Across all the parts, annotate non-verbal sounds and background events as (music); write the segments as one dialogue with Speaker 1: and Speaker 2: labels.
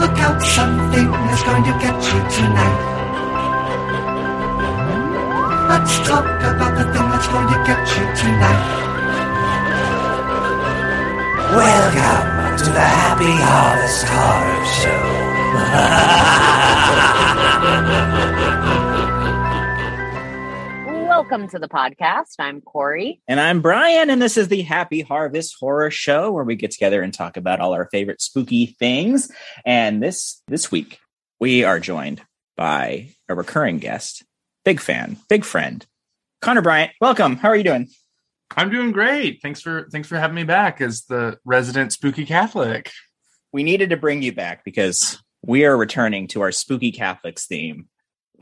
Speaker 1: Look out, something is going to get you tonight. Let's talk about the thing that's going to get you tonight. Welcome to the Happy Harvest Horror (laughs)
Speaker 2: Welcome to the podcast. I'm Corey.
Speaker 3: And I'm Brian, and this is the Happy Harvest Horror Show, where we get together and talk about all our favorite spooky things. And this this week, we are joined by a recurring guest, big fan, big friend, Connor Bryant. Welcome. How are you doing?
Speaker 4: I'm doing great. Thanks for thanks for having me back as the resident spooky Catholic.
Speaker 3: We needed to bring you back because we are returning to our spooky Catholics theme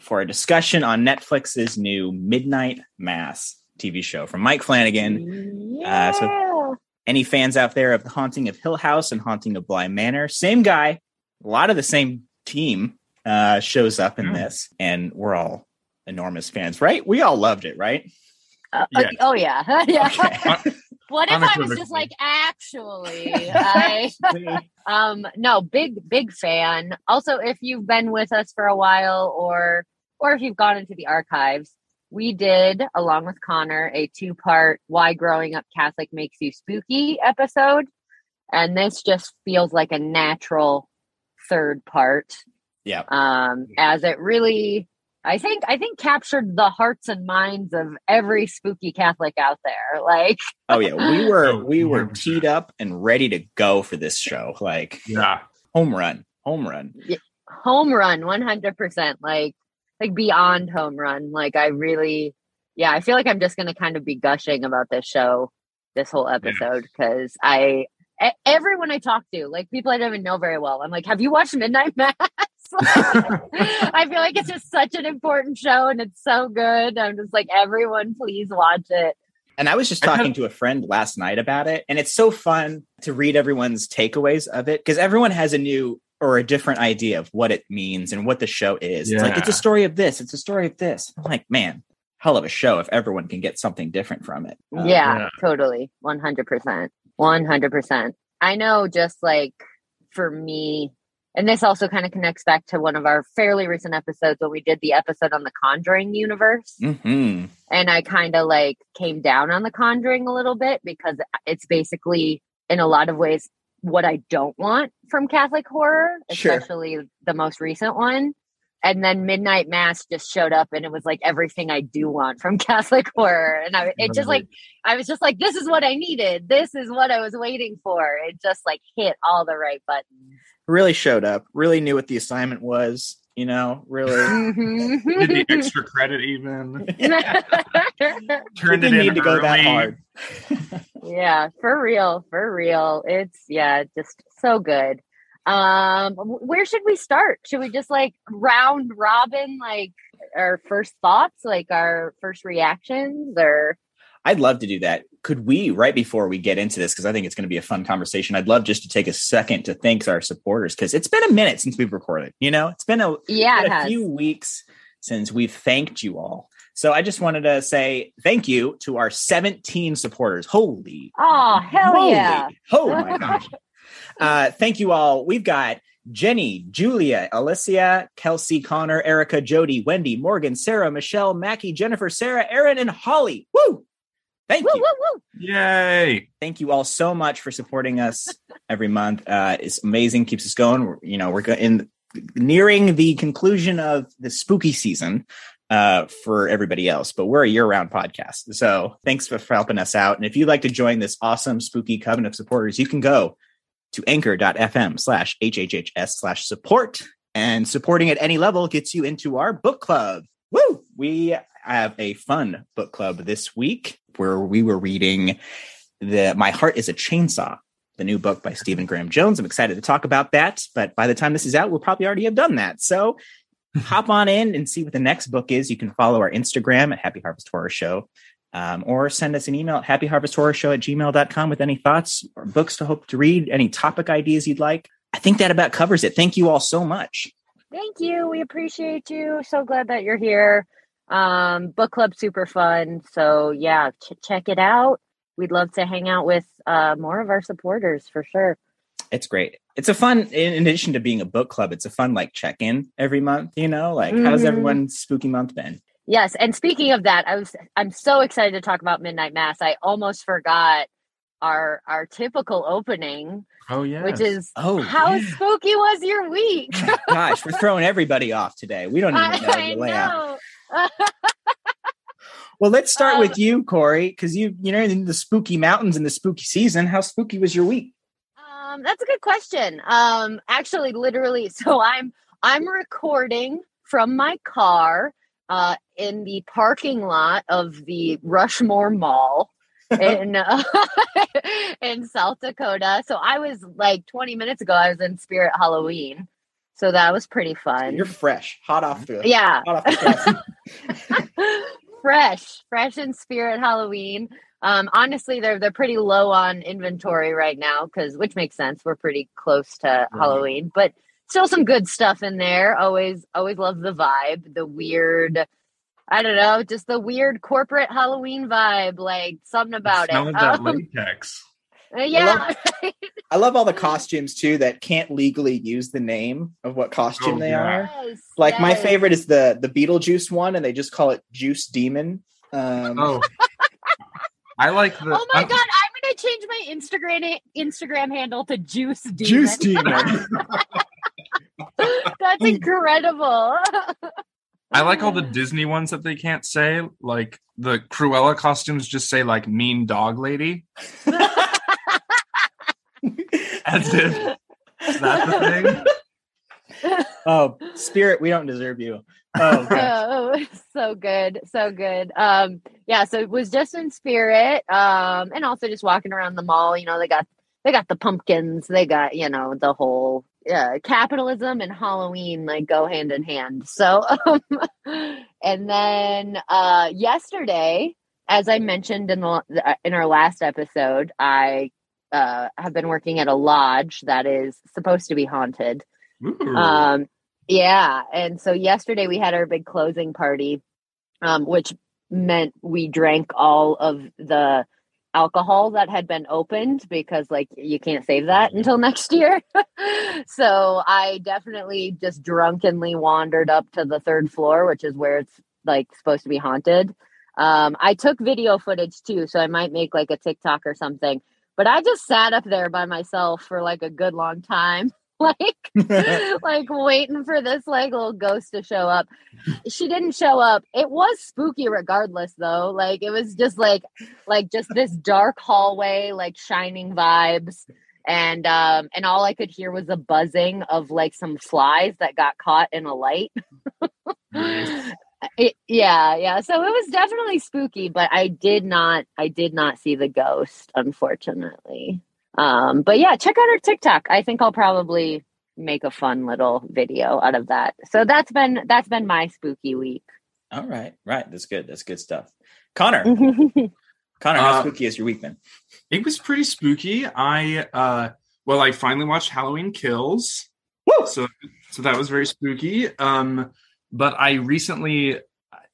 Speaker 3: for a discussion on Netflix's new Midnight Mass TV show from Mike Flanagan.
Speaker 2: Yeah.
Speaker 3: Uh, so any fans out there of The Haunting of Hill House and Haunting of Bly Manor, same guy, a lot of the same team uh, shows up in
Speaker 4: Yeah.
Speaker 3: this, and we're all enormous fans, right? We all loved it, right?
Speaker 2: Uh,
Speaker 4: Yes.
Speaker 2: Oh yeah. (laughs) yeah.
Speaker 3: Okay.
Speaker 2: What if I was just like actually (laughs) I (laughs) um no big big fan. Also if you've been with us for a while or or if you've gone into the archives, we did along with Connor a two-part why growing up Catholic makes you spooky episode and this just feels like a natural third part
Speaker 3: yeah.
Speaker 2: um, as it really I think I think captured the hearts and minds of every spooky Catholic out there. Like (laughs)
Speaker 3: Oh yeah, we were
Speaker 4: Oh,
Speaker 3: we were teed up and ready to go for this show. Like
Speaker 4: Yeah.
Speaker 3: home run, home run.
Speaker 2: home run, one hundred percent. Like like beyond home run. Like I really, yeah, I feel like I'm just gonna kind of be gushing about this show this whole episode because I everyone I talk to, like people I don't even know very well, I'm like, have you watched Midnight Mass? (laughs) I feel like it's just such an important show and it's so good. I'm just like, everyone, please watch it.
Speaker 3: And I was just talking to a friend last night about it, and it's so fun to read everyone's takeaways of it because everyone has a new or a different idea of what it means and what the show is. It's like it's a story of this, it's a story of this. I'm like, man, hell of a show if everyone can get something different from it. Uh,
Speaker 2: yeah,
Speaker 4: yeah.
Speaker 2: totally. 100%. 100%. I know just like for me, and this also kind of connects back to one of our fairly recent episodes when we did the episode on the Conjuring universe.
Speaker 3: mhm.
Speaker 2: And I kind of like came down on the Conjuring a little bit because it's basically, in a lot of ways, what I don't want from Catholic horror,
Speaker 3: Sure.
Speaker 2: especially the most recent one. And then Midnight Mass just showed up and it was like everything I do want from (laughs) Catholic horror. And I it just like I was just like, this is what I needed. This is what I was waiting for. It just like hit all the right buttons.
Speaker 3: Really showed up, really knew what the assignment was, you know, really.
Speaker 4: Did the extra credit even? (laughs) (laughs) Turned
Speaker 3: Didn't
Speaker 4: it in
Speaker 3: need to go that
Speaker 4: early.
Speaker 3: hard. (laughs)
Speaker 2: yeah, for real, for real. It's yeah, just so good. Um, where should we start? Should we just like round robin, like our first thoughts, like our first reactions, or
Speaker 3: I'd love to do that. Could we, right before we get into this, because I think it's going to be a fun conversation, I'd love just to take a second to thank our supporters because it's been a minute since we've recorded. You know, it's been a,
Speaker 2: yeah,
Speaker 3: been a few weeks since we've thanked you all. So I just wanted to say thank you to our 17 supporters. Holy,
Speaker 2: Oh hell
Speaker 3: holy,
Speaker 2: yeah!
Speaker 3: oh my gosh. Uh, thank you all. We've got Jenny, Julia, Alicia, Kelsey, Connor, Erica, Jody, Wendy, Morgan, Sarah, Michelle, Mackie, Jennifer, Sarah, Aaron, and Holly. Woo! Thank
Speaker 2: Woo
Speaker 3: you.
Speaker 2: woo woo!
Speaker 4: Yay.
Speaker 3: thank you all so much for supporting us every month. Uh, it's amazing, keeps us going. We're- You know, we're in nearing the conclusion of the spooky season uh, for everybody else, but we're a year-round podcast. So thanks for, for helping us out. And if you'd like to join this awesome spooky coven of supporters, you can go to anchor.fm slash hhhs slash support. And supporting at any level gets you into our book club. Woo! We have a fun book club this week where we were reading the My Heart is a Chainsaw the new book by Stephen Graham Jones. I'm excited to talk about that, but by the time this is out, we'll probably already have done that. So (laughs) hop on in and see what the next book is. You can follow our Instagram at Happy Harvest Horror Show. Um, or send us an email at happyharvesthorrorshow at gmail.com with any thoughts or books to hope to read, any topic ideas you'd like. I think that about covers it. Thank you all so much.
Speaker 2: Thank you. We appreciate you. So glad that you're here. Um, book club super fun. So yeah, ch- check it out. We'd love to hang out with uh, more of our supporters for sure.
Speaker 3: It's great. It's a fun, in addition to being a book club, it's a fun like check in every month, you know, like how's
Speaker 2: Mhm.
Speaker 3: everyone's spooky month been?
Speaker 2: Yes, and speaking of that, I was I'm so excited to talk about Midnight Mass. I almost forgot our our typical opening,
Speaker 4: Oh yeah.
Speaker 2: which is
Speaker 3: Oh,
Speaker 2: how
Speaker 3: yeah.
Speaker 2: spooky was your week? (laughs)
Speaker 3: Gosh, we're throwing everybody off today. We don't (laughs) even know
Speaker 2: I,
Speaker 3: the layout.
Speaker 2: know.
Speaker 3: Well, let's start
Speaker 2: Um,
Speaker 3: with you, Corey, because you you know in the spooky mountains in the spooky season. How spooky was your week?
Speaker 2: Um, that's a good question. Um, actually, literally, (laughs) so I'm I'm recording from my car uh, in the parking lot of the Rushmore Mall (laughs) in uh, (laughs) in South Dakota. So I was like 20 minutes ago. I was in Spirit Halloween, so that was pretty fun.
Speaker 3: You're fresh, hot off the
Speaker 2: yeah,
Speaker 3: hot off the. (laughs)
Speaker 2: fresh, fresh in Spirit Halloween. Um, honestly, they're they're pretty low on inventory right now because which makes sense. We're pretty close to Halloween, but still some good stuff in there. Always always love the vibe, the weird. I don't know, just the weird corporate Halloween vibe, like something about it.
Speaker 4: of that
Speaker 2: Um,
Speaker 4: latex.
Speaker 2: yeah, (laughs)
Speaker 3: I love all the costumes too that can't legally use the name of what costume
Speaker 4: Oh,
Speaker 3: they
Speaker 4: yeah.
Speaker 3: are.
Speaker 2: Yes,
Speaker 3: Like my favorite is the the Beetlejuice one, and they just call it Juice Demon. Um,
Speaker 4: Oh. I like the.
Speaker 2: Oh my
Speaker 4: I'm-
Speaker 2: god, I'm gonna change my Instagram Instagram handle to Juice Demon.
Speaker 3: Juice (laughs) Demon.
Speaker 2: That's incredible.
Speaker 4: I like all the Disney ones that they can't say. Like the Cruella costumes just say like mean dog lady. (laughs) As if that's the thing. (laughs)
Speaker 3: oh, Spirit, we don't deserve you. Oh, (laughs)
Speaker 2: oh, so good, so good. Um, yeah, so it was just in spirit, um, and also just walking around the mall. You know, they got they got the pumpkins, they got you know the whole uh, capitalism and Halloween like go hand in hand. So, um, (laughs) and then uh, yesterday, as I mentioned in the in our last episode, I uh, have been working at a lodge that is supposed to be haunted.
Speaker 4: Ooh.
Speaker 2: Um, yeah, and so yesterday we had our big closing party, um, which meant we drank all of the alcohol that had been opened because like you can't save that until (laughs) next year. so I definitely just drunkenly wandered up to the third floor, which is where it's like supposed to be haunted. Um, I took video footage too, so I might make like a TikTok or something. But I just sat up there by myself for like a good long time. (laughs) like (laughs) like waiting for this like little ghost to show up. She didn't show up. It was spooky regardless though. Like it was just like like just this dark hallway, like shining vibes. And um and all I could hear was a buzzing of like some flies that got caught in a light.
Speaker 4: Nice. (laughs)
Speaker 2: It, yeah, yeah. So it was definitely spooky, but I did not I did not see the ghost, unfortunately. Um, but yeah, check out our TikTok. I think I'll probably make a fun little video out of that. So that's been that's been my spooky week.
Speaker 3: All right, right. That's good. That's good stuff. Connor, (laughs) Connor, how
Speaker 4: Uh,
Speaker 3: spooky has your week been?
Speaker 4: it was pretty spooky. I uh well, I finally watched Halloween Kills.
Speaker 3: Woo!
Speaker 4: So so that was very spooky. Um but I recently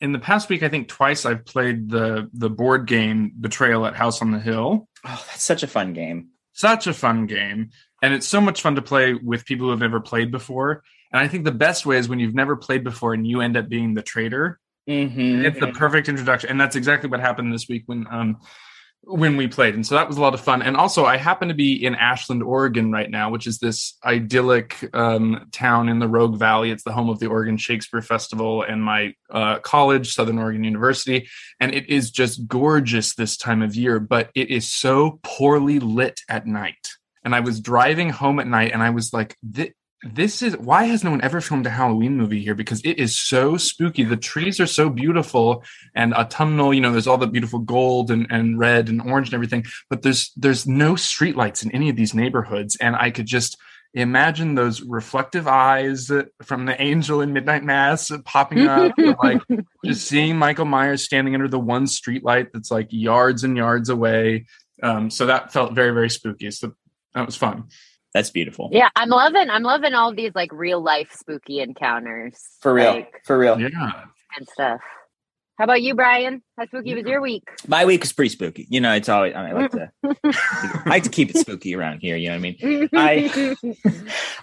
Speaker 4: in the past week I think twice I've played the the board game Betrayal at House on the Hill.
Speaker 3: Oh, that's such a fun game.
Speaker 4: Such a fun game and it's so much fun to play with people who have never played before. And I think the best way is when you've never played before and you end up being the traitor.
Speaker 3: Mm-hmm.
Speaker 4: It's the perfect introduction, and that's exactly what happened this week when um when we played, and so that was a lot of fun. And also, I happen to be in Ashland, Oregon, right now, which is this idyllic um, town in the Rogue Valley. It's the home of the Oregon Shakespeare Festival and my uh, college, Southern Oregon University, and it is just gorgeous this time of year. But it is so poorly lit at night, and I was driving home at night, and I was like, "Thi- this is why has no one ever filmed a Halloween movie here? Because it is so spooky. The trees are so beautiful and autumnal. You know, there's all the beautiful gold and, and red and orange and everything. But there's there's no streetlights in any of these neighborhoods, and I could just imagine those reflective eyes from the angel in midnight mass popping up like (laughs) just seeing michael myers standing under the one streetlight that's like yards and yards away um, so that felt very very spooky so that was fun
Speaker 3: That's beautiful.
Speaker 2: Yeah, I'm loving I'm loving all these like real life spooky encounters.
Speaker 3: For real.
Speaker 2: like,
Speaker 3: For real.
Speaker 4: yeah
Speaker 2: and stuff. How about you, Brian? How spooky was your week?
Speaker 3: My week was pretty spooky. You know, it's always I, mean, I like to (laughs) I like to keep it spooky around here. You know what I mean? I- (laughs)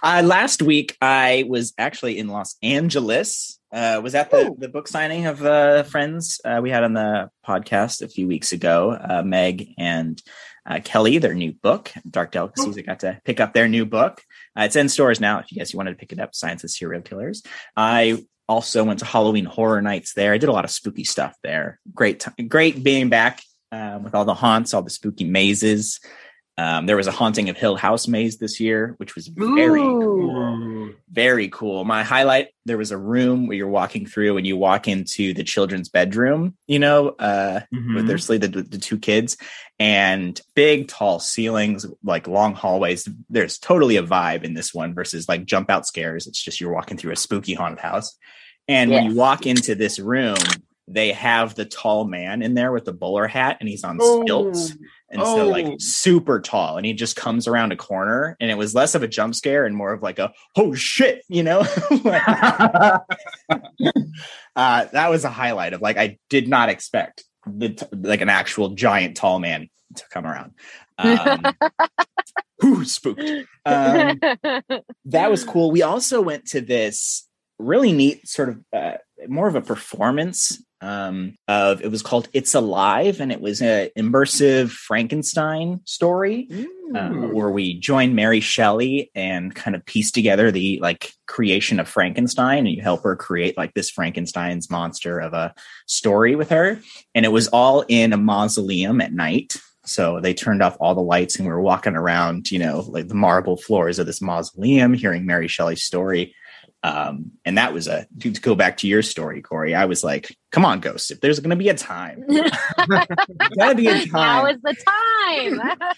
Speaker 3: Uh, last week, I was actually in Los Angeles. Uh, was at the, the book signing of uh, Friends uh, we had on the podcast a few weeks ago. Uh, Meg and uh, Kelly, their new book, Dark Delicacies. I got to pick up their new book. Uh, it's in stores now. If you guys wanted to pick it up, Science of Serial Killers. I also went to Halloween Horror Nights there. I did a lot of spooky stuff there. Great, t- great being back um, with all the haunts, all the spooky mazes. Um, there was a haunting of Hill House maze this year, which was very
Speaker 2: Ooh.
Speaker 3: Very cool. My highlight there was a room where you're walking through and you walk into the children's bedroom, you know, uh
Speaker 4: Mhm.
Speaker 3: with their sleep the, the two kids and big tall ceilings, like long hallways. There's totally a vibe in this one versus like jump out scares. It's just you're walking through a spooky haunted house. And when you walk into this room, they have the tall man in there with the bowler hat and he's on
Speaker 4: Oh.
Speaker 3: stilts. And so
Speaker 4: Oh.
Speaker 3: like super tall and he just comes around a corner and it was less of a jump scare and more of like a oh shit, you know? (laughs) (laughs) uh that was a highlight of like I did not expect the t- like an actual giant tall man to come around. Um (laughs) whew, spooked. Um that was cool. We also went to this really neat sort of uh, more of a performance um, of it was called It's Alive, and it was a immersive Frankenstein story uh, where we join Mary Shelley and kind of piece together the like creation of Frankenstein, and you help her create like this Frankenstein's monster of a story with her, and it was all in a mausoleum at night. So they turned off all the lights, and we were walking around, you know, like the marble floors of this mausoleum, hearing Mary Shelley's story. Um, and that was a to go back to your story, Corey. I was like, "Come on, Ghost! If there's going to be a time, (laughs) gotta be a time.
Speaker 2: now
Speaker 3: time."
Speaker 2: is the time. (laughs)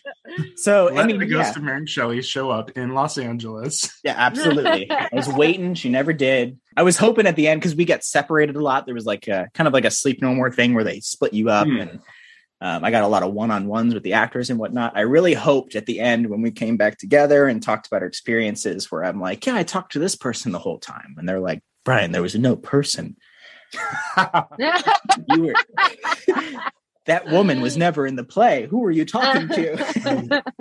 Speaker 3: So
Speaker 4: Let
Speaker 3: I mean,
Speaker 4: the
Speaker 3: yeah.
Speaker 4: ghost of Mary Shelley show up in Los Angeles. (laughs)
Speaker 3: Yeah, absolutely. I was waiting. She never did. I was hoping at the end because we got separated a lot. There was like a kind of like a sleep no more thing where they split you up,
Speaker 4: Hmm.
Speaker 3: and um, I got a lot of one on ones with the actors and whatnot. I really hoped at the end when we came back together and talked about our experiences, where I'm like, yeah, I talked to this person the whole time, and they're like, Brian, there was no person. (laughs) You were. (laughs) that woman was never in the play. Who were you talking to? (laughs)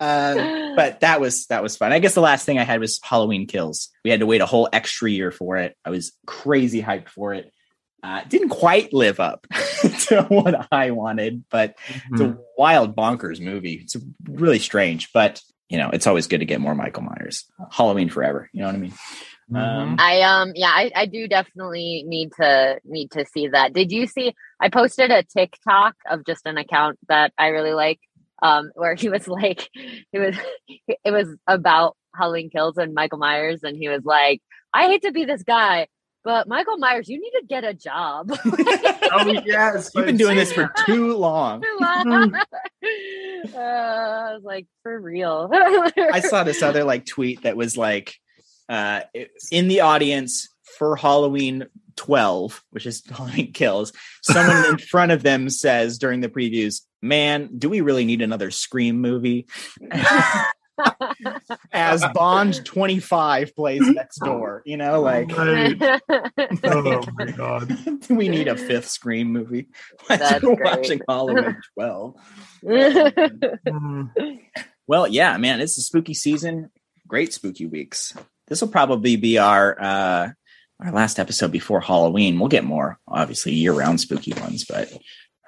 Speaker 3: um, but that was that was fun. I guess the last thing I had was Halloween Kills. We had to wait a whole extra year for it. I was crazy hyped for it. Uh, didn't quite live up (laughs) to what I wanted, but it's a wild bonkers movie. It's really strange, but you know, it's always good to get more Michael Myers. Halloween forever. You know what I mean? Um,
Speaker 2: I um yeah, I, I do definitely need to need to see that. Did you see I posted a TikTok of just an account that I really like um where he was (laughs) like it was it was about Halloween kills and Michael Myers and he was like, I hate to be this guy, but Michael Myers, you need to get a job. (laughs) (laughs)
Speaker 4: oh yes,
Speaker 3: You've been doing this for too long. (laughs)
Speaker 2: uh, I was like, for real.
Speaker 3: I saw this other like tweet that was like uh in the audience for Halloween 12, which is Halloween Kills, someone in front of them says during the previews, "Man, do we really need another Scream movie?" (laughs) As Bond 25 plays next (laughs) door, you know, like
Speaker 4: Right. (laughs) oh my god.
Speaker 3: we need a fifth Scream movie?
Speaker 2: That's
Speaker 3: We're
Speaker 2: great.
Speaker 3: watching Halloween 12.
Speaker 4: Mm.
Speaker 3: Well, yeah, man, it's a spooky season. Great spooky weeks. This will probably be our uh our last episode before Halloween. We'll get more, obviously, year-round spooky ones, but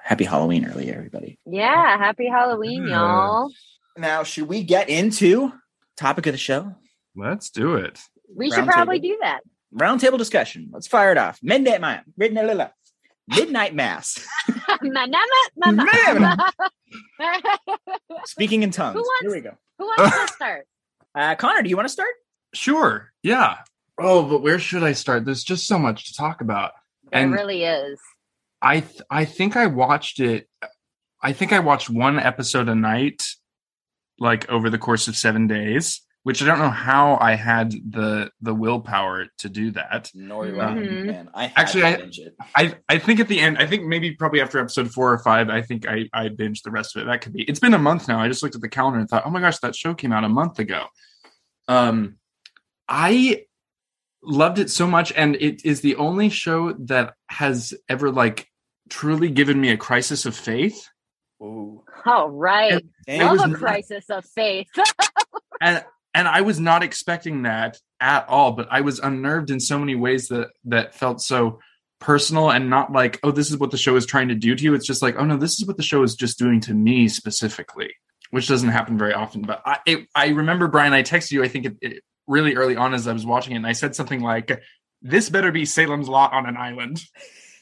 Speaker 3: happy Halloween early, everybody.
Speaker 2: yeah, happy Halloween,
Speaker 4: Yeah.
Speaker 2: y'all.
Speaker 3: Now, should we get into topic of the show?
Speaker 4: Let's do it.
Speaker 2: We should probably
Speaker 3: table.
Speaker 2: do that.
Speaker 3: Roundtable discussion. Let's fire it off. Midnight mass. Midnight, midnight mass. (laughs) Speaking in tongues.
Speaker 2: Who wants-
Speaker 3: Here we go.
Speaker 2: Who wants to (laughs) start?
Speaker 3: Uh, Connor, do you want to start?
Speaker 4: Sure. Yeah. Oh, but where should I start? There's just so much to talk about.
Speaker 2: There
Speaker 4: And-
Speaker 2: really is.
Speaker 4: I th- I think I watched it. I think I watched one episode a night, like over the course of seven days. Which I don't know how I had the the willpower to do that.
Speaker 3: Nor do. I, man. I had
Speaker 4: Actually,
Speaker 3: to
Speaker 4: I-
Speaker 3: binge it.
Speaker 4: I I think at the end, I think maybe probably after episode four or five, I think I I binged the rest of it. That could be. It's been a month now. I just looked at the calendar and thought, oh my gosh, that show came out a month ago. Um, I loved it so much, and it is the only show that has ever like truly given me a crisis of faith.
Speaker 3: Ooh.
Speaker 2: Oh, right.
Speaker 4: It
Speaker 2: Love
Speaker 4: was
Speaker 2: a
Speaker 4: not-
Speaker 2: crisis of faith. (laughs)
Speaker 4: and and I was not expecting that at all, but I was unnerved in so many ways that that felt so personal and not like, oh, this is what the show is trying to do to you. It's just like, oh no, this is what the show is just doing to me specifically, which doesn't happen very often. But I it, I remember Brian, I texted you, I think it, it really early on as I was watching it, and I said something like, "This better be Salem's Lot on an island,"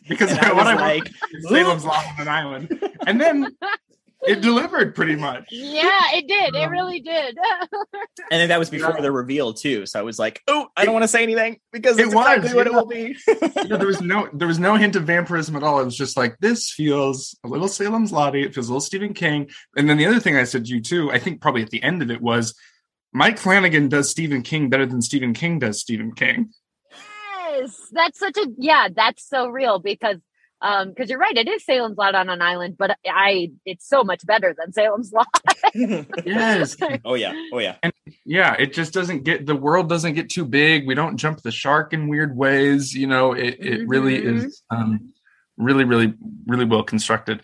Speaker 4: because
Speaker 3: And I (laughs)
Speaker 4: what
Speaker 3: was
Speaker 4: I
Speaker 3: like,
Speaker 4: like Salem's Lot on an island, and then it (laughs) delivered pretty much.
Speaker 2: yeah, it did. It
Speaker 4: Um,
Speaker 2: really did.
Speaker 3: and then that was before
Speaker 4: Yeah.
Speaker 3: the reveal too. So I was like, oh, I don't want to say anything because
Speaker 4: It
Speaker 3: it's
Speaker 4: was,
Speaker 3: what it will be.
Speaker 4: yeah, there was no there was no hint of vampirism at all. It was just like this feels a little Salem's Lottie. It feels a little Stephen King. And then the other thing I said to you too, I think probably at the end of it was Mike Flanagan does Stephen King better than Stephen King does Stephen King.
Speaker 2: Yes, that's such a yeah. That's so real because um because you're right. It is Salem's Lot on an island, but I it's so much better than Salem's Lot. (laughs)
Speaker 4: Yes. (laughs)
Speaker 3: oh yeah. Oh yeah.
Speaker 4: And yeah, it just doesn't get the world doesn't get too big. We don't jump the shark in weird ways. You know, it it really
Speaker 2: Mhm.
Speaker 4: is um really, really, really well constructed.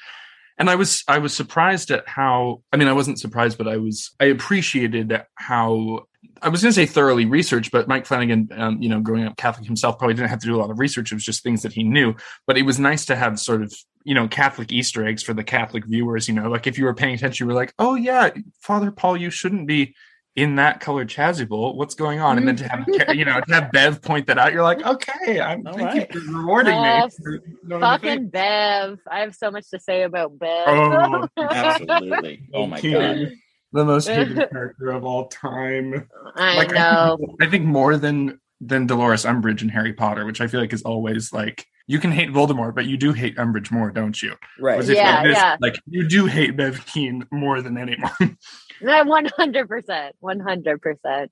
Speaker 4: And I was I was surprised at how I mean I wasn't surprised, but I was I appreciated how I was going to say thoroughly researched, but Mike Flanagan, um, you know, growing up Catholic himself, probably didn't have to do a lot of research. It was just things that he knew. But it was nice to have sort of, you know, Catholic Easter eggs for the Catholic viewers. You know, like if you were paying attention, you were like, "Oh yeah, Father Paul, you shouldn't be in that colored chasuble. What's going on?" And then to have, you know, to have Bev point that out, you're like, "Okay, I'm
Speaker 3: All
Speaker 4: thank
Speaker 3: right.
Speaker 4: you for rewarding
Speaker 2: Oh,
Speaker 4: me." for knowing the thing."
Speaker 2: Fucking Bev. I have so much to say about Bev.
Speaker 4: Oh, (laughs)
Speaker 3: Absolutely. Oh my god.
Speaker 4: The most hated (laughs) character of all time.
Speaker 2: I
Speaker 4: Like,
Speaker 2: know.
Speaker 4: I think more than than Dolores Umbridge in Harry Potter, which I feel like is always like you can hate Voldemort, but you do hate Umbridge more, don't you?
Speaker 3: Right.
Speaker 4: Whereas
Speaker 2: Yeah,
Speaker 4: like this,
Speaker 2: yeah.
Speaker 4: like you do hate Bev Keane more than anyone. (laughs)
Speaker 2: One hundred percent. One hundred percent.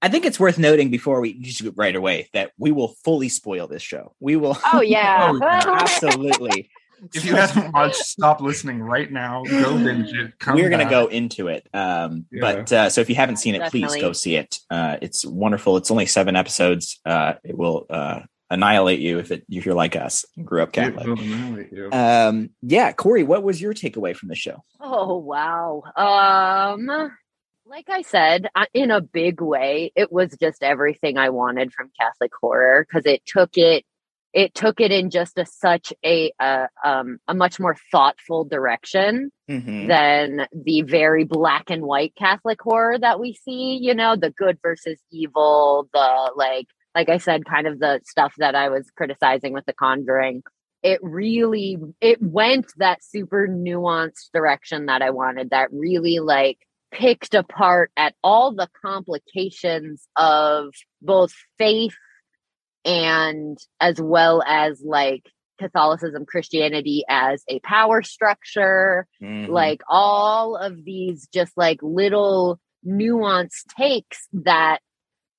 Speaker 3: I think it's worth noting before we just go right away that we will fully spoil this show. We will
Speaker 2: Oh yeah. (laughs)
Speaker 4: Oh, yeah.
Speaker 3: absolutely.
Speaker 4: If you haven't watched, stop listening right now. Go binge it. Come
Speaker 3: We're going to go into it. Um,
Speaker 4: Yeah.
Speaker 3: But uh, so if you haven't seen it, please go see it. Uh, it's wonderful. It's only seven episodes. Uh, it will uh, annihilate you if it if you're like us, and grew up
Speaker 4: It
Speaker 3: Catholic.
Speaker 4: will annihilate you.
Speaker 3: Um, yeah, Corey, what was your takeaway from the show?
Speaker 2: Oh wow. Um like I said, in a big way, it was just everything I wanted from Catholic horror because it took it it took it in just a such a uh, um a much more thoughtful direction
Speaker 3: Mhm.
Speaker 2: than the very black and white Catholic horror that we see, you know, the good versus evil, the like like I said kind of the stuff that I was criticizing with the conjuring. It really it went that super nuanced direction that I wanted that really like picked apart at all the complications of both faith and as well as like Catholicism, Christianity as a power structure,
Speaker 3: Mhm.
Speaker 2: like all of these just like little nuanced takes that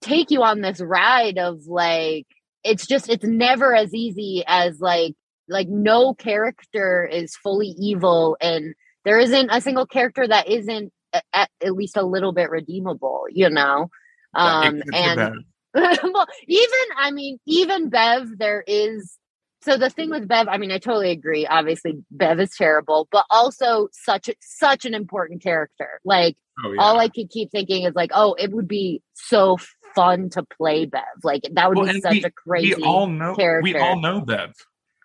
Speaker 2: take you on this ride of like it's just it's never as easy as like like no character is fully evil and there isn't a single character that isn't at, at least a little bit redeemable you know um and. (laughs) well, even I mean, even Bev, there is so the thing with Bev, I mean, I totally agree. Obviously, Bev is terrible, but also such a, such an important character. Like
Speaker 4: Oh, yeah.
Speaker 2: all I could keep thinking is like, oh, it would be so fun to play Bev. Like that would
Speaker 4: Well,
Speaker 2: be such
Speaker 4: we-
Speaker 2: a crazy.
Speaker 4: we all know we all know Bev.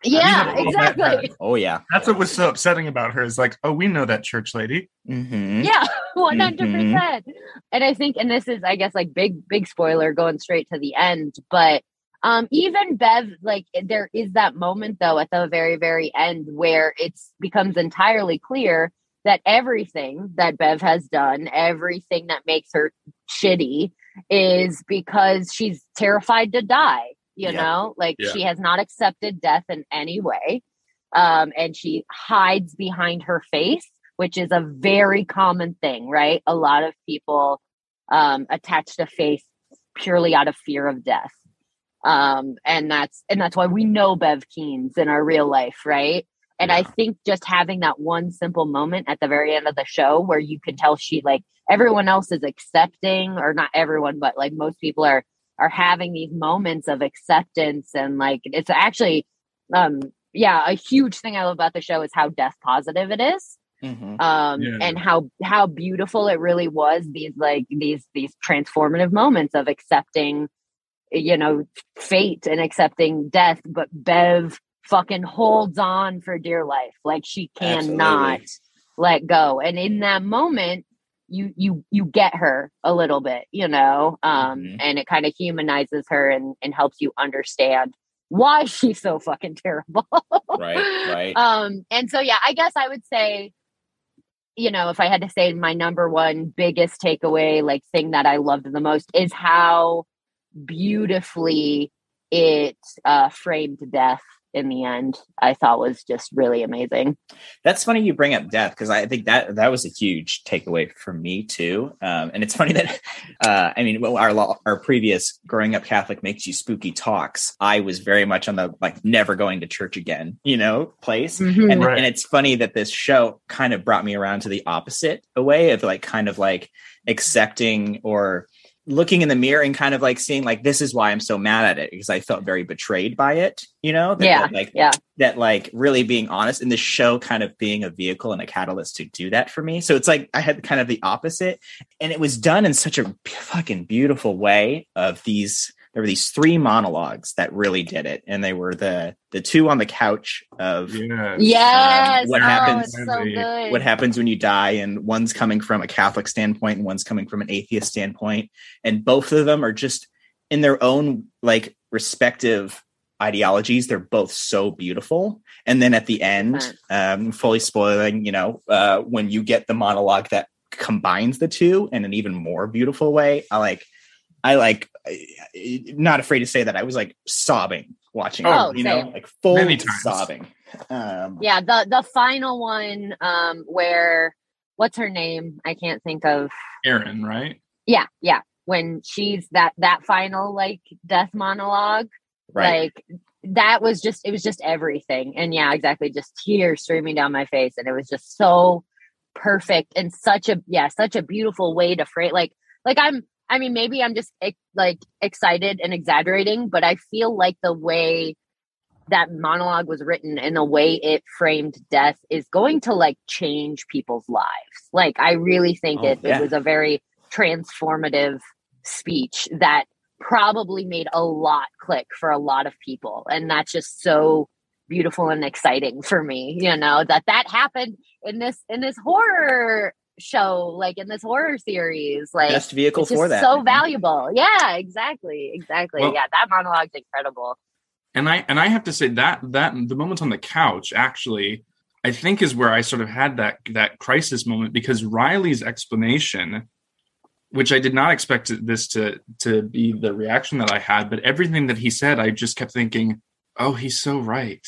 Speaker 2: Yeah,
Speaker 4: we all
Speaker 2: exactly.
Speaker 3: Oh yeah.
Speaker 4: That's what was so upsetting about her is like, oh, we know that church lady.
Speaker 3: hmm
Speaker 2: Yeah, (laughs) one hundred percent. And I think, and this is, I guess, like big, big spoiler going straight to the end. But um, even Bev, like, there is that moment though at the very, very end where it becomes entirely clear that everything that Bev has done, everything that makes her shitty, is because she's terrified to die. You
Speaker 3: Yeah.
Speaker 2: know, like
Speaker 4: Yeah.
Speaker 2: she has not accepted death in any way. Um, and she hides behind her face, which is a very common thing, right? A lot of people um, attach to faith purely out of fear of death. Um, and that's and that's why we know Bev Keanes in our real life, right? And I think just having that one simple moment at the very end of the show where you can tell she like everyone else is accepting, or not everyone, but like most people are are having these moments of acceptance and like it's actually um yeah, a huge thing I love about the show is how death positive it is
Speaker 3: Mhm.
Speaker 2: um
Speaker 4: Yeah.
Speaker 2: and how how beautiful it really was these like these these transformative moments of accepting you know fate and accepting death but bev fucking holds on for dear life like she cannot
Speaker 3: Absolutely.
Speaker 2: let go and in that moment you you you get her a little bit you know um
Speaker 3: Mhm.
Speaker 2: and it kind of humanizes her and and helps you understand why (laughs) she's so fucking terrible
Speaker 3: Right, right. (laughs)
Speaker 2: um and so yeah i guess i would say you know if i had to say my number one biggest takeaway like thing that i loved the most is how beautifully it uh framed death in the end i thought was just really amazing
Speaker 3: That's funny you bring up death because I think that that was a huge takeaway for me too. Um, and it's (laughs) funny that uh, I mean, well, our law- our previous growing up Catholic makes you spooky talks. I was very much on the like never going to church again, you know, place.
Speaker 2: Mhm.
Speaker 3: And
Speaker 4: Right.
Speaker 3: and it's funny that this show kind of brought me around to the opposite a way of like kind of like accepting or looking in the mirror and kind of like seeing like this is why I'm so mad at it because I felt very betrayed by it, you know? That,
Speaker 2: Yeah,
Speaker 3: that, like
Speaker 2: yeah.
Speaker 3: that like really being honest and the show kind of being a vehicle and a catalyst to do that for me. So it's like I had kind of the opposite and it was done in such a fucking beautiful way of these there were these three monologues that really did it and they were the the two on the couch of
Speaker 4: Yeah.
Speaker 2: yes
Speaker 3: what
Speaker 2: oh,
Speaker 3: happens-
Speaker 2: so good.
Speaker 3: what happens when you die and one's coming from a catholic standpoint and one's coming from an atheist standpoint and both of them are just in their own like respective ideologies they're both so beautiful and then at the end um fully spoiling you know uh when you get the monologue that combines the two in an even more beautiful way i like i like I- I- not afraid to say that i was like sobbing watching
Speaker 2: Oh,
Speaker 3: it you know
Speaker 2: same.
Speaker 3: like full sobbing. Um
Speaker 2: yeah the the final one um where what's her name? I can't think of.
Speaker 4: Erin, right?
Speaker 2: yeah yeah. When she's that that final like death monologue
Speaker 3: right.
Speaker 2: like that was just it was just everything. And yeah exactly. Just tears streaming down my face. And it was just so perfect and such a yeah such a beautiful way to frame like like i'm i mean maybe i'm just like excited and exaggerating but i feel like the way that monologue was written and the way it framed death is going to like change people's lives like i really think
Speaker 3: Oh,
Speaker 2: it,
Speaker 3: yeah.
Speaker 2: it was a very transformative speech that probably made a lot click for a lot of people and that's just so beautiful and exciting for me you know that that happened in this in this horror show like in this horror series like
Speaker 3: best vehicle
Speaker 2: it's just
Speaker 3: for that
Speaker 2: so valuable yeah exactly exactly
Speaker 4: Well-
Speaker 2: yeah that monologue's incredible
Speaker 4: and I and I have to say that that the moment on the couch actually I think is where I sort of had that that crisis moment because Riley's explanation, which I did not expect this to to be the reaction that I had, but everything that he said, I just kept thinking, oh, he's so right.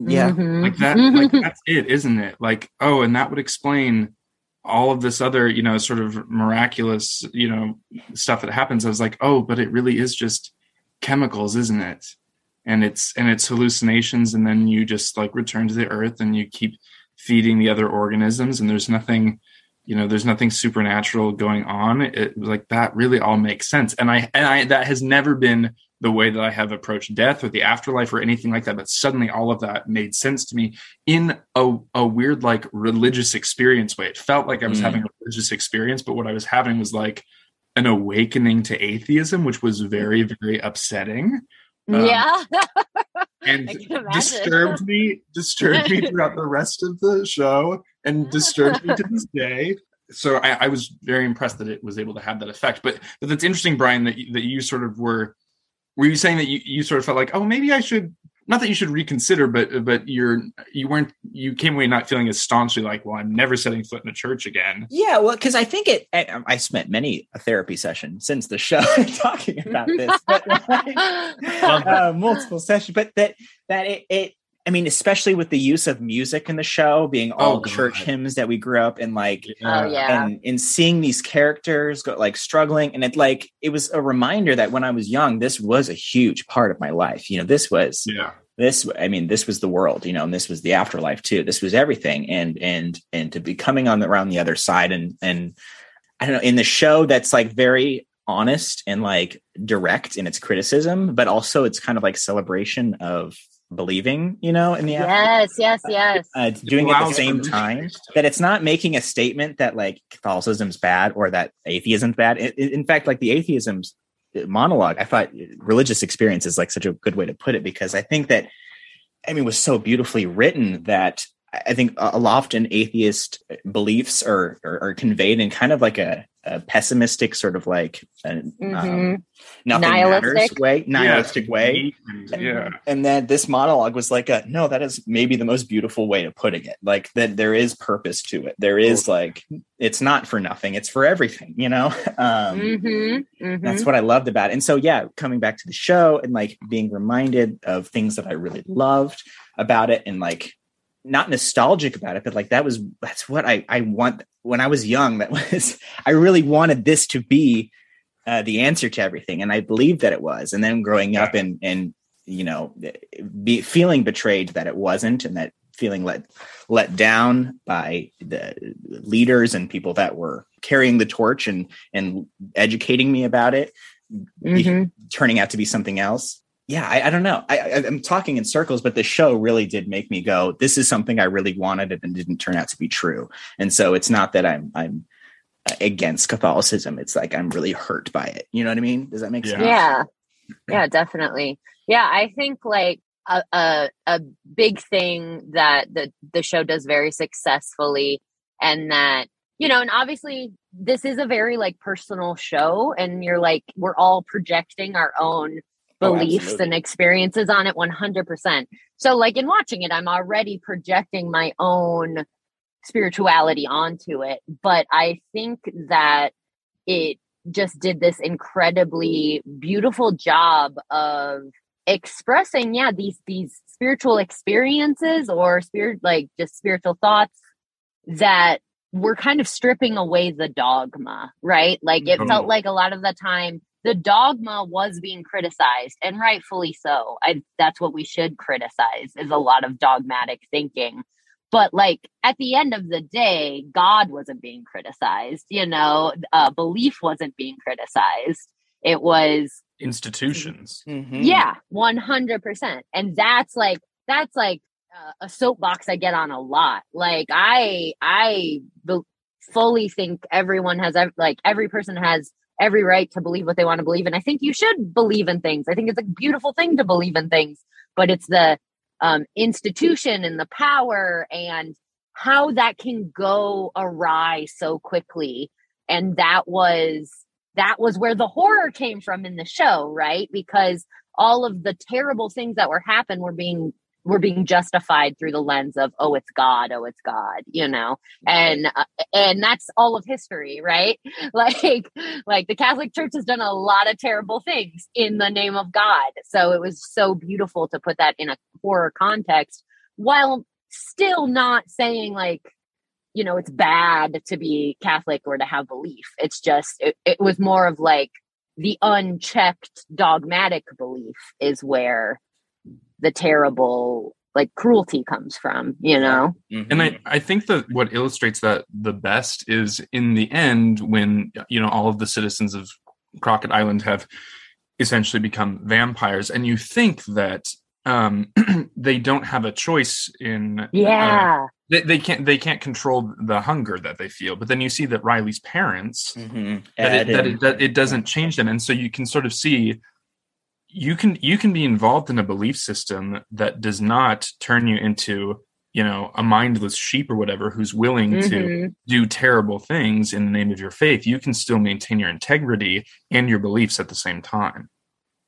Speaker 3: yeah
Speaker 2: Mhm.
Speaker 4: Like that, like that's it, isn't it? Like, oh, and that would explain all of this other, you know, sort of miraculous, you know, stuff that happens. I was like, oh, but it really is just chemicals, isn't it? and it's and it's hallucinations and then you just like return to the earth and you keep feeding the other organisms and there's nothing you know there's nothing supernatural going on. It like that really all makes sense. And i and i that has never been the way that i have approached death or the afterlife or anything like that but suddenly all of that made sense to me in a, a weird like religious experience way. It felt like i was
Speaker 3: Mm.
Speaker 4: having a religious experience but what i was having was like an awakening to atheism which was very very upsetting. Um,
Speaker 2: yeah.
Speaker 4: and (laughs)
Speaker 2: I can imagine.
Speaker 4: disturbed me disturbed me (laughs) throughout the rest of the show and disturbs me to this (laughs) day so I, I was very impressed that it was able to have that effect but, but that's interesting brian that you, that you sort of were were you saying that you, you sort of felt like oh maybe i should not that you should reconsider, but but you're you weren't you came away not feeling as staunchly like, well, I'm never setting foot in a church again.
Speaker 3: Yeah, well, because I think it. I, I, spent many a therapy session since the show (laughs) talking about this, but (laughs) uh, multiple sessions. But that that it, it I mean, especially with the use of music in the show, being oh, all oh, church God. hymns that we grew up in, like,
Speaker 2: oh, yeah.
Speaker 3: and, and seeing these characters go like struggling. And it like, it was a reminder that when I was young, this was a huge part of my life. You know, this was,
Speaker 4: yeah,
Speaker 3: this, I mean, this was the world, you know, and this was the afterlife too. This was everything. And, and, and to be coming on the, around the other side and, and I don't know, in the show that's like very honest and like direct in its criticism, but also it's kind of like celebration of believing, you know, in the
Speaker 2: yes, yes, yes,
Speaker 3: uh, uh doing it at the same time. That it's not making a statement that like Catholicism's bad or that atheism's bad. It, it, in fact, like the atheism's uh, monologue, I thought uh, religious experience is like such a good way to put it because I think that I mean it was so beautifully written that I think a lot often atheist beliefs are, are, are conveyed in kind of like a a pessimistic sort of like a, um, mm-hmm. um, nothing nihilistic. matters way nihilistic yeah. way
Speaker 4: yeah
Speaker 3: and then this monologue was like a no that is maybe the most beautiful way of putting it like that there is purpose to it there is like it's not for nothing it's for everything you know (laughs) um mm-hmm. Mm-hmm. that's what i loved about it and so yeah coming back to the show and like being reminded of things that i really loved about it and like not nostalgic about it, but like that was that's what I I want when I was young. That (laughs) was I really wanted this to be uh, the answer to everything, and I believed that it was. And then growing up and and you know be feeling betrayed that it wasn't, and that feeling let let down by the leaders and people that were carrying the torch and and educating me about it, mm-hmm. turning out to be something else yeah, I, I, don't know. I, am talking in circles, but the show really did make me go, this is something I really wanted and didn't turn out to be true. And so it's not that I'm, I'm against Catholicism. It's like, I'm really hurt by it. You know what I mean? Does that make
Speaker 2: yeah.
Speaker 3: sense?
Speaker 2: Yeah. Yeah, definitely. Yeah. I think like a, a, a big thing that the, the show does very successfully and that, you know, and obviously this is a very like personal show and you're like, we're all projecting our own beliefs oh, and experiences on it 100%. So, like in watching it, I'm already projecting my own spirituality onto it. But I think that it just did this incredibly beautiful job of expressing yeah these these spiritual experiences or spirit like just spiritual thoughts that were kind of stripping away the dogma right like it mm-hmm. felt like a lot of the time the dogma was being criticized and rightfully so. I, that's what we should criticize is a lot of dogmatic thinking. But like at the end of the day god wasn't being criticized you know? Uh, belief wasn't being criticized. It was
Speaker 4: institutions.
Speaker 2: Mm-hmm. yeah 100% and that's like that's like uh, a soapbox i get on a lot. Like i i be- fully think everyone has like every person has every right to believe what they want to believe. And I think you should believe in things. I think it's a beautiful thing to believe in things, but it's the um, institution and the power and how that can go awry so quickly. And that was that was where the horror came from in the show, right? Because all of the terrible things that were happening were being we're being justified through the lens of oh it's god oh it's god you know? And uh, and that's all of history right? (laughs) Like like the catholic church has done a lot of terrible things in the name of god. So it was so beautiful to put that in a horror context while still not saying like you know it's bad to be catholic or to have belief. It's just it, it was more of like the unchecked dogmatic belief is where the terrible like cruelty comes from you know
Speaker 4: mm-hmm. and i i think that what illustrates that the best is in the end when you know all of the citizens of crockett island have essentially become vampires and you think that um (clears throat) they don't have a choice in uh,
Speaker 2: yeah uh,
Speaker 4: they, they can't they can't control the hunger that they feel but then you see that riley's parents mm-hmm. that, it, that, it, that it doesn't change them and so you can sort of see you can you can be involved in a belief system that does not turn you into you know a mindless sheep or whatever who's willing mm-hmm. to do terrible things in the name of your faith you can still maintain your integrity and your beliefs at the same time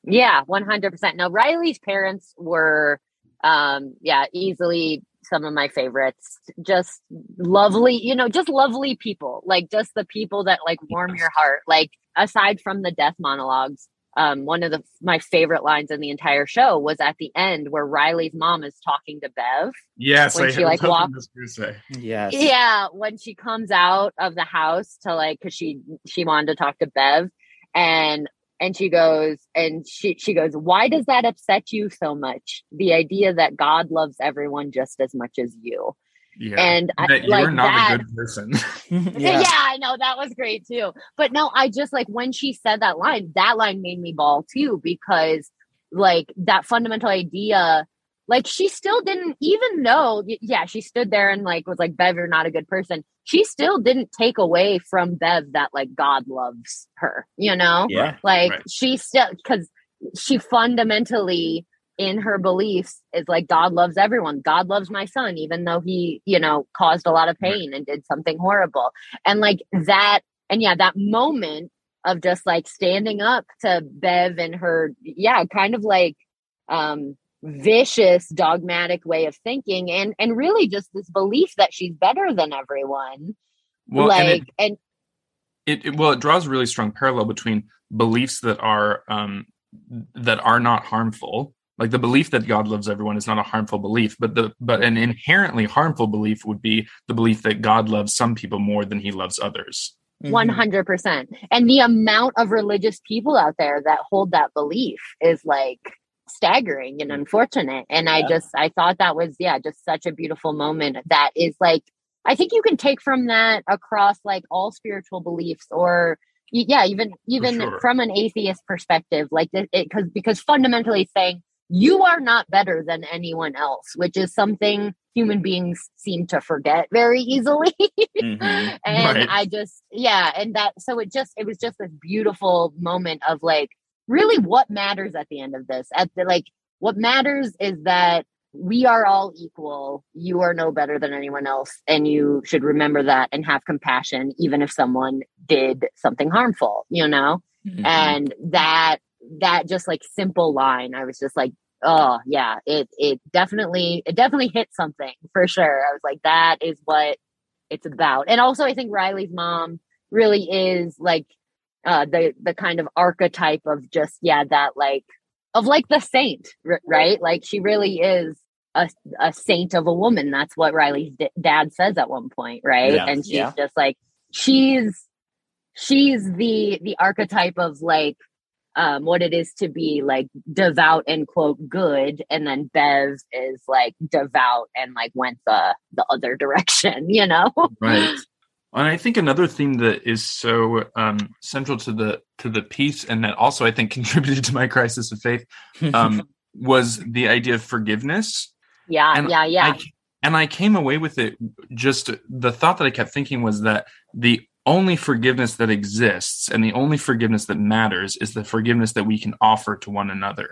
Speaker 2: Yeah, one hundred percent. Now Riley's parents were, um, yeah, easily some of my favorites. Just lovely, you know, just lovely people. Like just the people that like warm your heart. Like aside from the death monologues, um, one of the my favorite lines in the entire show was at the end where Riley's mom is talking to Bev.
Speaker 4: Yes,
Speaker 2: When
Speaker 4: I
Speaker 2: she, like,
Speaker 4: hoping
Speaker 2: walked-
Speaker 4: this was gonna say.
Speaker 3: Yes.
Speaker 2: Yeah, when she comes out of the house to like cuz she she wanted to talk to Bev and and she goes and she she goes, "Why does that upset you so much? The idea that God loves everyone just as much as you."
Speaker 4: Yeah,
Speaker 2: And I, like
Speaker 4: you're not
Speaker 2: that
Speaker 4: a good person. (laughs)
Speaker 2: yeah. I know that was great too. But no, I just like when she said that line, that line made me bawl too because like that fundamental idea, like she still didn't even know yeah, she stood there and like was like Bev, you're not a good person. She still didn't take away from Bev that like God loves her, you know?
Speaker 3: Yeah.
Speaker 2: Like
Speaker 4: Right.
Speaker 2: she still because she fundamentally in her beliefs is like God loves everyone. God loves my son, even though he, you know, caused a lot of pain and did something horrible. And like that, and yeah, that moment of just like standing up to Bev and her, yeah, kind of like um vicious dogmatic way of thinking and and really just this belief that she's better than everyone
Speaker 4: Well, and
Speaker 2: like
Speaker 4: it,
Speaker 2: and
Speaker 4: it, it well it draws a really strong parallel between beliefs that are um that are not harmful like the belief that god loves everyone is not a harmful belief but the but an inherently harmful belief would be the belief that god loves some people more than he loves others
Speaker 3: Mhm.
Speaker 2: One hundred percent. And the amount of religious people out there that hold that belief is like staggering and unfortunate. And I just I thought that was yeah, just such a beautiful moment that is like I think you can take from that across like all spiritual beliefs or yeah, even even
Speaker 4: sure.
Speaker 2: from an atheist perspective, like it because because fundamentally saying you are not better than anyone else, which is something human beings seem to forget very easily.
Speaker 3: Mhm. (laughs)
Speaker 2: and
Speaker 4: Right.
Speaker 2: I just yeah, and that so it just it was just this beautiful moment of like really what matters at the end of this. At the like what matters is that we are all equal. You are no better than anyone else and you should remember that and have compassion even if someone did something harmful, you know?
Speaker 3: Mhm.
Speaker 2: and that that just like simple line i was just like oh yeah it it definitely it definitely hit something for sure. I was like that is what it's about. And also i think riley's mom really is like uh the the kind of archetype of just yeah that like of like the saint right? Like she really is a, a saint of a woman. That's what riley's d- dad says at one point right?
Speaker 3: Yeah,
Speaker 2: and she's
Speaker 3: yeah.
Speaker 2: just like she's she's the the archetype of like um what it is to be like devout and quote good and then bev is like devout and like went the the other (laughs) direction you know?
Speaker 4: Right. And i think another theme that is so um central to the to the piece and that also i think (laughs) contributed to my crisis of faith um (laughs) was the idea of forgiveness.
Speaker 2: Yeah
Speaker 4: And
Speaker 2: yeah yeah.
Speaker 4: I, and I came away with it just the thought that I kept thinking was that the only forgiveness that exists and the only forgiveness that matters is the forgiveness that we can offer to one another.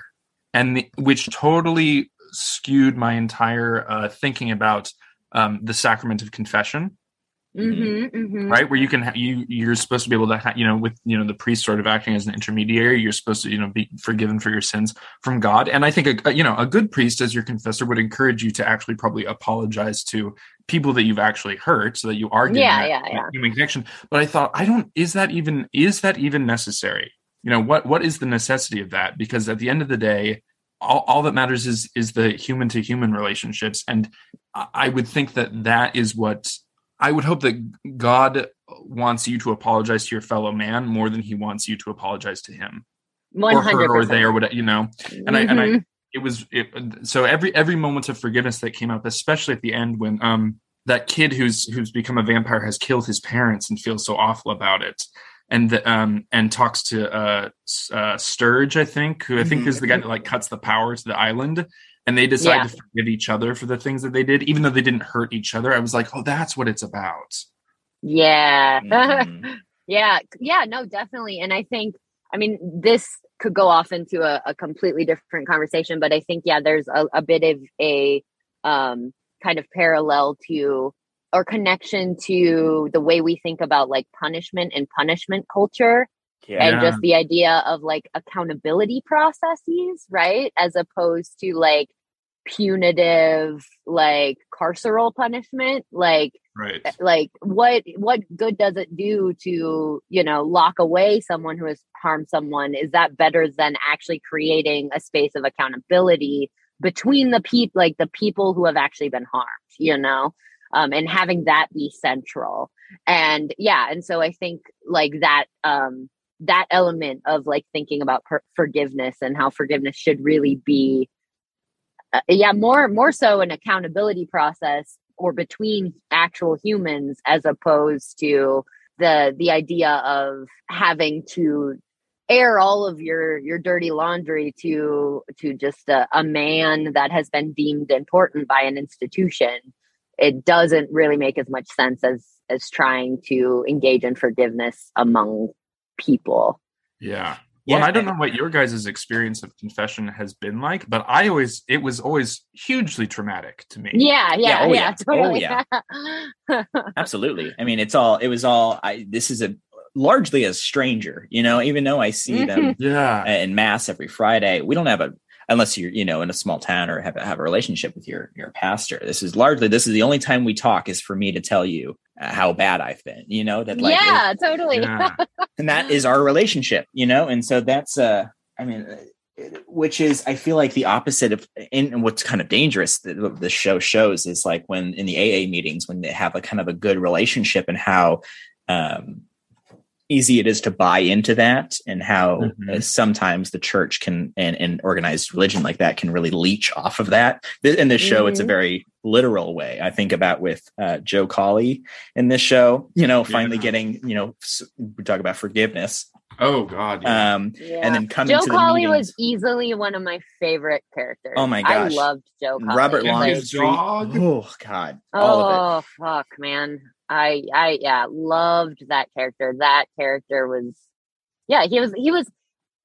Speaker 4: And the, which totally skewed my entire uh, thinking about um, the sacrament of confession,
Speaker 2: hmm hmm
Speaker 4: right? Where you can ha- you you're supposed to be able to ha- you know with you know the priest sort of acting as an intermediary, you're supposed to you know be forgiven for your sins from God. And I think a, you know a good priest as your confessor would encourage you to actually probably apologize to people that you've actually hurt, so that you are getting
Speaker 2: Yeah, yeah, yeah.
Speaker 4: human connection. But I thought I don't is that even is that even necessary? You know what what is the necessity of that? Because at the end of the day. All, all that matters is is the human to human relationships and I- I would think that that is what I would hope that God wants you to apologize to your fellow man more than he wants you to apologize to him
Speaker 2: One
Speaker 4: or her or they or whatever, you know. And I and I
Speaker 2: Mhm.
Speaker 4: it was it, so every every moment of forgiveness that came up, especially at the end when um that kid who's who's become a vampire has killed his parents and feels so awful about it. And the, um and talks to uh, uh Sturge, I think, who I think
Speaker 3: Mhm.
Speaker 4: is the guy that like cuts the power to the island, and they decide
Speaker 2: Yeah.
Speaker 4: to forgive each other for the things that they did, even though they didn't hurt each other. I was like, oh, that's what it's about.
Speaker 2: yeah (laughs)
Speaker 3: Mhm.
Speaker 2: Yeah, yeah, no, definitely. And I think, I mean, this could go off into a, a completely different conversation, but I think, yeah, there's a, a bit of a um, kind of parallel to or connection to the way we think about like punishment and punishment culture
Speaker 3: Yeah.
Speaker 2: and just the idea of like accountability processes, right? As opposed to like punitive, like carceral punishment. Like,
Speaker 4: Right.
Speaker 2: like what what good does it do to you know lock away someone who has harmed someone? Is that better than actually creating a space of accountability between the people, like the people who have actually been harmed? You know. Um, and having that be central and yeah and so i think like that um that element of like thinking about per- forgiveness and how forgiveness should really be uh, yeah more more so an accountability process or between actual humans as opposed to the the idea of having to air all of your your dirty laundry to to just a, a man that has been deemed important by an institution. It doesn't really make as much sense as as trying to engage in forgiveness among people
Speaker 4: Yeah.
Speaker 3: Yeah,
Speaker 4: Well, I don't know what your guys' experience of confession has been like, but I always it was always hugely traumatic to me.
Speaker 2: yeah yeah
Speaker 3: oh,
Speaker 2: yeah,
Speaker 3: yeah. Oh, yeah. (laughs) Absolutely. I mean, it's all. It was all. I. This is a largely a stranger. You know, even though I see them (laughs)
Speaker 4: Yeah.
Speaker 3: in mass every Friday, we don't have a unless you're you know in a small town or have a, have a relationship with your your pastor. This is largely this is the only time we talk is for me to tell you uh, how bad I've been. You know that like
Speaker 2: yeah totally
Speaker 4: Yeah. (laughs)
Speaker 3: and that is our relationship you know and so that's uh i mean uh, which is i feel like the opposite of and what's kind of dangerous that the show shows is like when in the aa meetings when they have a kind of a good relationship and how um easy it is to buy into that and how
Speaker 4: Mhm.
Speaker 3: uh, sometimes the church can and, and organized religion like that can really leech off of that in this show it's a
Speaker 2: Mhm.
Speaker 3: very literal way i think about with uh, joe collie in this show you know finally
Speaker 4: Yeah.
Speaker 3: getting you know we talk about forgiveness
Speaker 4: Oh God. Yeah.
Speaker 3: um
Speaker 2: yeah.
Speaker 3: and then coming
Speaker 2: Joe
Speaker 3: to the Collie
Speaker 2: was easily one of my favorite characters.
Speaker 3: Oh my
Speaker 2: I loved Joe Collie.
Speaker 3: Robert
Speaker 4: long
Speaker 2: Like,
Speaker 4: his dog.
Speaker 3: Oh God, all of it.
Speaker 2: oh fuck, man. I I yeah loved that character. That character was yeah he was he was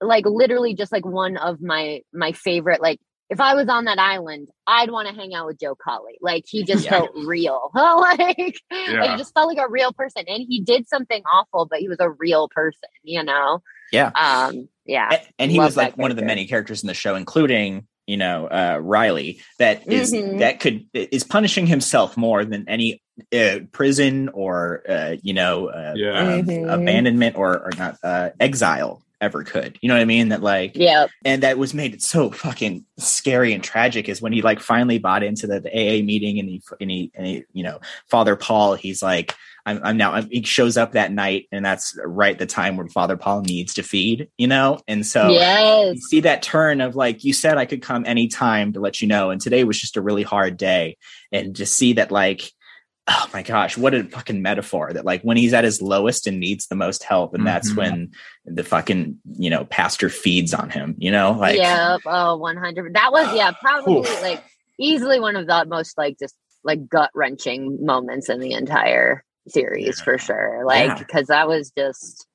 Speaker 2: like literally just like one of my my favorite like if I was on that island, I'd want to hang out with Joe Collie. Like he just
Speaker 3: Yeah.
Speaker 2: felt real. (laughs) like, like he just felt like a real person. And he did something awful, but he was a real person, you know?
Speaker 3: Yeah.
Speaker 2: Um, yeah.
Speaker 3: And, and he
Speaker 2: Love
Speaker 3: was like one of the many characters in the show, including you know uh, Riley, that is-
Speaker 2: Mhm.
Speaker 3: that could is punishing himself more than any uh, prison or uh, you know uh,
Speaker 4: Yeah.
Speaker 3: um,
Speaker 2: Mhm.
Speaker 3: abandonment or or not uh, exile ever could. You know what I mean? That like
Speaker 2: Yeah.
Speaker 3: and that was made it so fucking scary and tragic is when he like finally bought into the, the AA meeting and he and he, and he you know Father Paul he's like I'm, I'm now I'm, he shows up that night and that's right the time when Father Paul needs to feed you know and so
Speaker 2: yes.
Speaker 3: you see that turn of like you said I could come anytime to let you know and today was just a really hard day and just see that like oh my gosh what a fucking metaphor that like when he's at his lowest and needs the most help and that's
Speaker 4: Mhm.
Speaker 3: when the fucking you know pastor feeds on him you know like
Speaker 2: yeah, Oh, 100. That was, yeah, probably
Speaker 3: Oof.
Speaker 2: like easily one of the most like just like gut wrenching moments in the entire series
Speaker 4: Yeah.
Speaker 2: for sure. Like,
Speaker 3: Yeah.
Speaker 2: because that was just,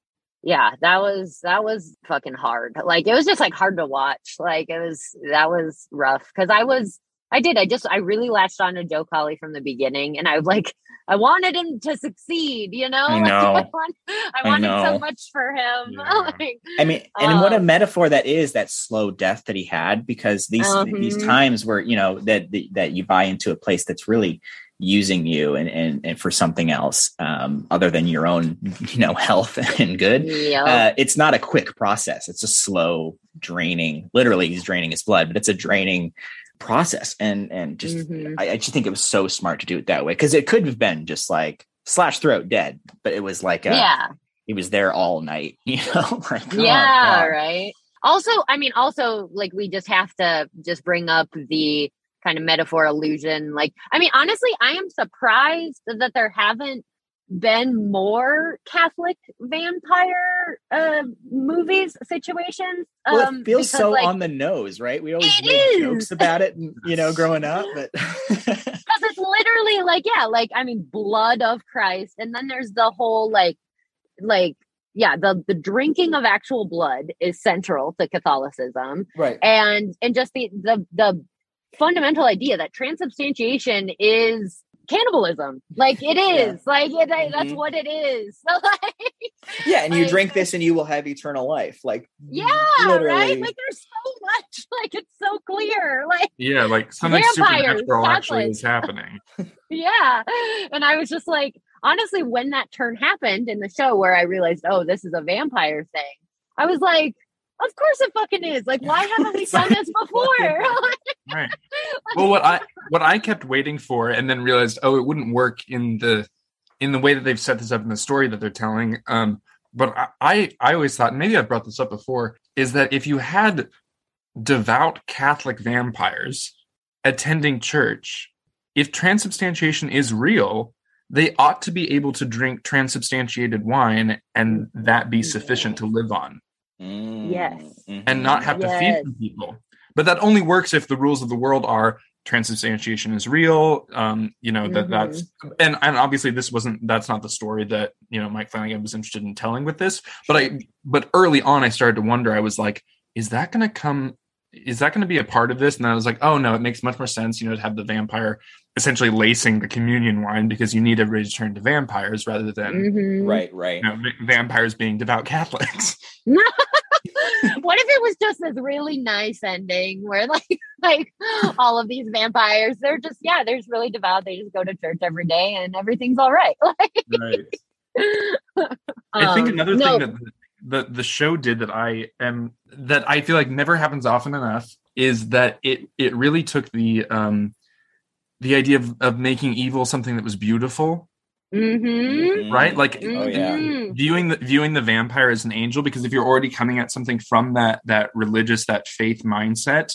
Speaker 2: yeah, that was, that was fucking hard. Like, it was just like hard to watch. Like, it was, that was rough because I was, I did. I just, I really latched on to Joe Collie from the beginning and I was like, I wanted him to succeed, you know? (laughs)
Speaker 3: I
Speaker 2: Like. I, want, I wanted
Speaker 3: know.
Speaker 2: so much for him. (laughs)
Speaker 4: Yeah.
Speaker 2: like,
Speaker 3: I mean, and what a
Speaker 2: Um,
Speaker 3: metaphor that is that slow death that he had because these these
Speaker 2: Mhm.
Speaker 3: times where you know that that you buy into a place that's really using you and and, and for something else um, other than your own you know (laughs) health and good.
Speaker 2: yeah.
Speaker 3: Uh, it's not a quick process. It's a slow draining. Literally, he's draining his blood, but it's a draining process. And and just
Speaker 2: Mhm.
Speaker 3: I, I just think it was so smart to do it that way because it could have been just like slash throat dead, but it was like a,
Speaker 2: yeah.
Speaker 3: he was there all night. (laughs) You know, (laughs) like oh,
Speaker 2: yeah
Speaker 3: God.
Speaker 2: right also i mean also like we just have to just bring up the kind of metaphor illusion like i mean honestly i am surprised that there haven't been more catholic vampire uh movies situations
Speaker 3: Well,
Speaker 2: um
Speaker 3: it feels
Speaker 2: because,
Speaker 3: so
Speaker 2: like,
Speaker 3: on the nose, right? We always
Speaker 2: is.
Speaker 3: jokes about it, and, you know, growing up, but (laughs)
Speaker 2: because it's literally like yeah like i mean blood of christ and then there's the whole like like yeah the the drinking of actual blood is central to catholicism
Speaker 3: right.
Speaker 2: and and just the the the fundamental idea that transubstantiation is cannibalism. Like it (laughs) is. Like it, that's
Speaker 3: Mhm.
Speaker 2: what it is. So (laughs) like,
Speaker 3: Yeah, and you
Speaker 2: Like-
Speaker 3: drink this and you will have eternal life. Like
Speaker 2: yeah, right. Like there's so much. (laughs) Like it's so clear. Like
Speaker 4: Yeah, like something
Speaker 2: Vampires,
Speaker 4: supernatural actually is happening.
Speaker 2: yeah, and I was just like, honestly, when that turn happened in the show, where I realized, oh, this is a vampire thing, I was like. Of course it fucking is. Like, why haven't we done this before? (laughs)
Speaker 4: Right. Well, what I what I kept waiting for, and then realized, oh, it wouldn't work in the in the way that they've set this up in the story that they're telling. Um, but I I, I always thought, maybe I've brought this up before, is that if you had devout Catholic vampires attending church, if transubstantiation is real, they ought to be able to drink transubstantiated wine and that be sufficient to live on
Speaker 2: Yes.
Speaker 3: Mhm.
Speaker 4: and not have to feed
Speaker 2: Yes.
Speaker 4: them people. But that only works if the rules of the world are transubstantiation is real. Um, you know that
Speaker 2: Mhm.
Speaker 4: that's and and obviously this wasn't that's not the story that you know Mike Flanagan was interested in telling with this. But I but early on I started to wonder. I was like, is that going to come? Is that going to be a part of this? And I was like, oh no, it makes much more sense. You know, to have the vampire essentially lacing the communion wine because you need everybody to turn to vampires rather than
Speaker 2: Mhm.
Speaker 3: Right, right.
Speaker 4: you know, va- vampires being devout Catholics. (laughs)
Speaker 2: what if it was just this really nice ending where like (laughs) like all of these vampires they're just yeah they're just really devout they just go to church every day and everything's all right (laughs) like
Speaker 4: right. I think
Speaker 2: um,
Speaker 4: another
Speaker 2: no,
Speaker 4: thing that the, the the show did that I am that I feel like never happens often enough is that it it really took the um the idea of, of making evil something that was beautiful,
Speaker 2: mhm,
Speaker 3: Mhm.
Speaker 4: right? Like
Speaker 3: Oh, yeah.
Speaker 2: mhm.
Speaker 4: viewing the viewing the vampire as an angel because if you're already coming at something from that that religious that faith mindset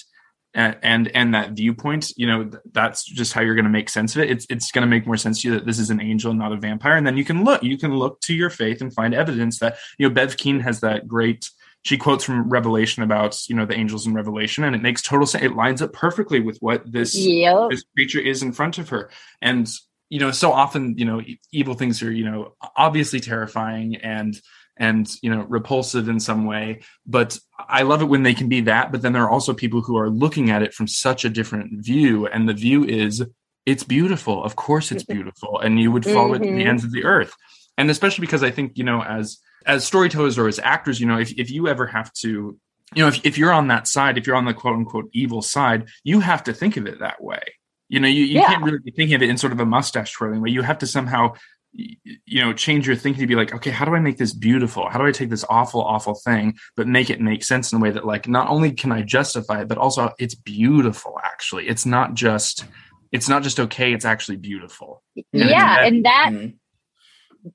Speaker 4: and and, and that viewpoint you know that's just how you're going to make sense of it it's it's going to make more sense to you that this is an angel not a vampire and then you can look you can look to your faith and find evidence that you know Bev Keane has that great she quotes from revelation about you know the angels in revelation and it makes total sense. It lines up perfectly with what this
Speaker 2: Yep.
Speaker 4: this creature is in front of her. And you know so often you know evil things are you know obviously terrifying and and you know repulsive in some way. But i love it when they can be that but then there are also people who are looking at it from such a different view. And the view is it's beautiful. Of course it's mm-hmm. beautiful. And you would follow it to the
Speaker 2: mm-hmm.
Speaker 4: ends of the earth. And especially because i think you know as as storytellers or as actors you know if, if you ever have to you know if, if you're on that side if you're on the quote unquote evil side you have to think of it that way. You know you, you
Speaker 2: Yeah.
Speaker 4: can't really be thinking of it in sort of a mustache twirling way. You have to somehow you know change your thinking to be like okay how do i make this beautiful? How do i take this awful awful thing but make it make sense in a way that like not only can i justify it but also it's beautiful actually. It's not just it's not just okay it's actually beautiful.
Speaker 2: Yeah,
Speaker 4: that-
Speaker 2: and that
Speaker 3: Mhm.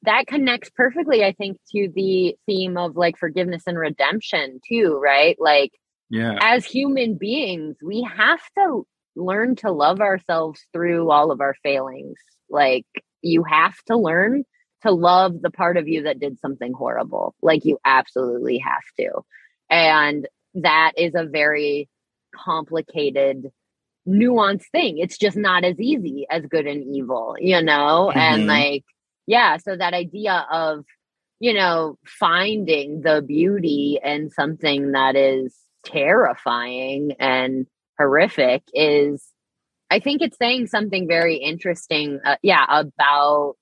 Speaker 2: That connects perfectly i think to the theme of like forgiveness and redemption too right like
Speaker 4: yeah
Speaker 2: as human beings, we have to learn to love ourselves through all of our failings. Like, you have to learn to love the part of you that did something horrible. Like, you absolutely have to. And that is a very complicated, nuanced thing. It's just not as easy as good and evil, you know? And
Speaker 3: Mhm.
Speaker 2: like, yeah, so that idea of, you know, finding the beauty in something that is terrifying and horrific is i think it's saying something very interesting uh, yeah about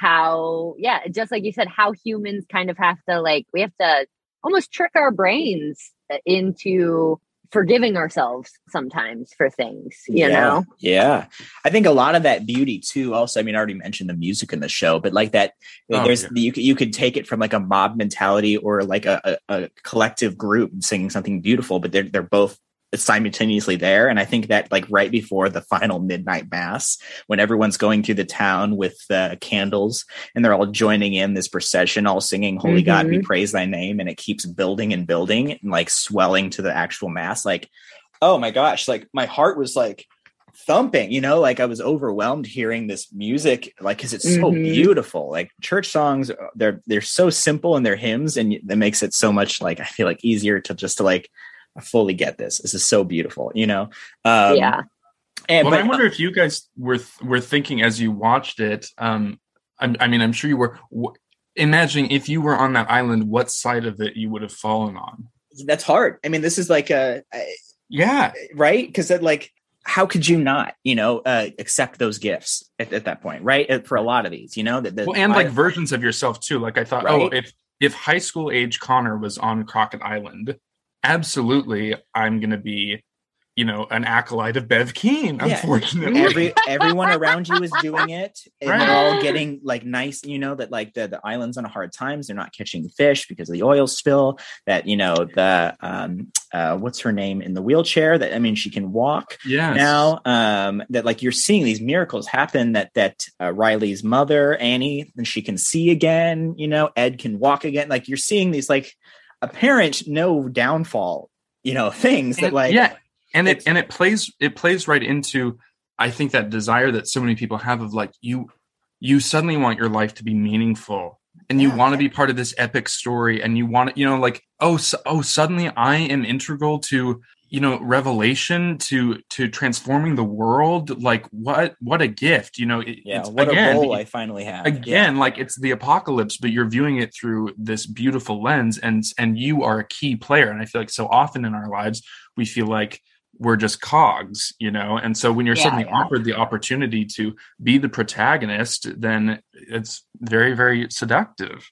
Speaker 2: how yeah just like you said how humans kind of have to like we have to almost trick our brains uh, into forgiving ourselves sometimes for things you
Speaker 3: yeah,
Speaker 2: know
Speaker 3: Yeah. I think a lot of that beauty too, also, I mean, I already mentioned the music in the show, but like that,
Speaker 4: Oh,
Speaker 3: there's,
Speaker 4: yeah.
Speaker 3: you could, you could take it from like a mob mentality or like a, a, a collective group singing something beautiful, but they're, they're both simultaneously there. And I think that like right before the final midnight mass, when everyone's going through the town with the candles and they're all joining in this procession, all singing, Holy God, we praise thy name. And it keeps building and building and like swelling to the actual mass. Like, oh my gosh, like my heart was like, thumping you know like i was overwhelmed hearing this music like because it's so
Speaker 2: Mhm.
Speaker 3: beautiful like church songs they're they're so simple in their hymns and that makes it so much like i feel like easier to just to like fully get this this is so beautiful you know um
Speaker 2: yeah
Speaker 3: and
Speaker 4: well,
Speaker 3: but
Speaker 4: I wonder if you guys were th- were thinking as you watched it. Um, I, I mean, I'm sure you were. W- imagining if you were on that island, what side of it you would have fallen on.
Speaker 3: that's hard i mean this is like a I-
Speaker 4: Yeah,
Speaker 3: right because that like how could you not, you know, uh, accept those gifts at, at that point, right? Uh, For a lot of these, you know, that the,
Speaker 4: well, and like
Speaker 3: I-
Speaker 4: versions of yourself too. Like I thought, oh, if if high school age Connor was on Crockett Island, absolutely, I'm gonna be, you know, an acolyte of Bev Keane.
Speaker 3: Yeah.
Speaker 4: Unfortunately,
Speaker 3: every (laughs) everyone around you is doing it and
Speaker 4: Right.
Speaker 3: they're all getting like nice you know that like the, the island's on hard times they're not catching fish because of the oil spill that you know the um uh what's her name in the wheelchair that i mean she can walk
Speaker 4: yes.
Speaker 3: now um that like you're seeing these miracles happen that that uh, riley's mother annie and she can see again you know ed can walk again like you're seeing these like apparent no downfall you know things that
Speaker 4: And-
Speaker 3: like
Speaker 4: yeah, and it and it plays it plays right into I think that desire that so many people have of like you you suddenly want your life to be meaningful and you
Speaker 3: Yeah.
Speaker 4: want to be part of this epic story and you want to you know like oh so, oh suddenly I am integral to you know revelation to to transforming the world like what what a gift you know it,
Speaker 3: yeah
Speaker 4: it's,
Speaker 3: what
Speaker 4: again,
Speaker 3: a role i finally have
Speaker 4: again like it's the apocalypse but you're viewing it through this beautiful lens and and you are a key player and i feel like so often in our lives we feel like we're just cogs you know and so when you're
Speaker 2: Yeah,
Speaker 4: suddenly
Speaker 2: yeah.
Speaker 4: offered the opportunity to be the protagonist then it's very very seductive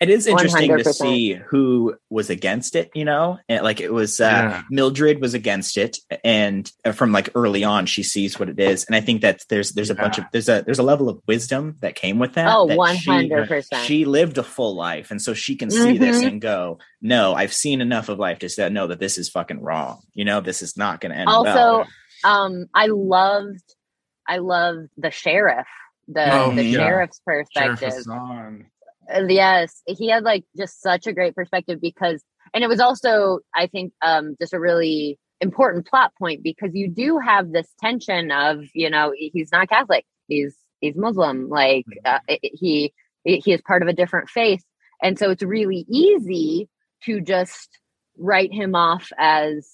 Speaker 3: It is interesting to
Speaker 2: 100%.
Speaker 3: see who was against it, you know, and like it was uh,
Speaker 4: Yeah.
Speaker 3: Mildred was against it, and uh, from like early on, she sees what it is, and I think that there's there's a bunch of there's a there's a level of wisdom that came with that.
Speaker 2: Oh,
Speaker 3: that
Speaker 2: hundred percent.
Speaker 3: She lived a full life, and so she can see this
Speaker 2: Mhm.
Speaker 3: and go, "No, I've seen enough of life to say, no, that this is fucking wrong. You know, this is not going to end
Speaker 2: Also,
Speaker 3: well."
Speaker 2: um, I loved, I loved the sheriff, the
Speaker 4: Oh,
Speaker 2: the
Speaker 3: yeah.
Speaker 2: sheriff's perspective.
Speaker 4: Hassan.
Speaker 2: Uh, yes he had like just such a great perspective because and it was also i think um just a really important plot point because you do have this tension of you know he's not catholic he's he's muslim like uh, i- i- he he is part of a different faith. And so it's really easy to just write him off as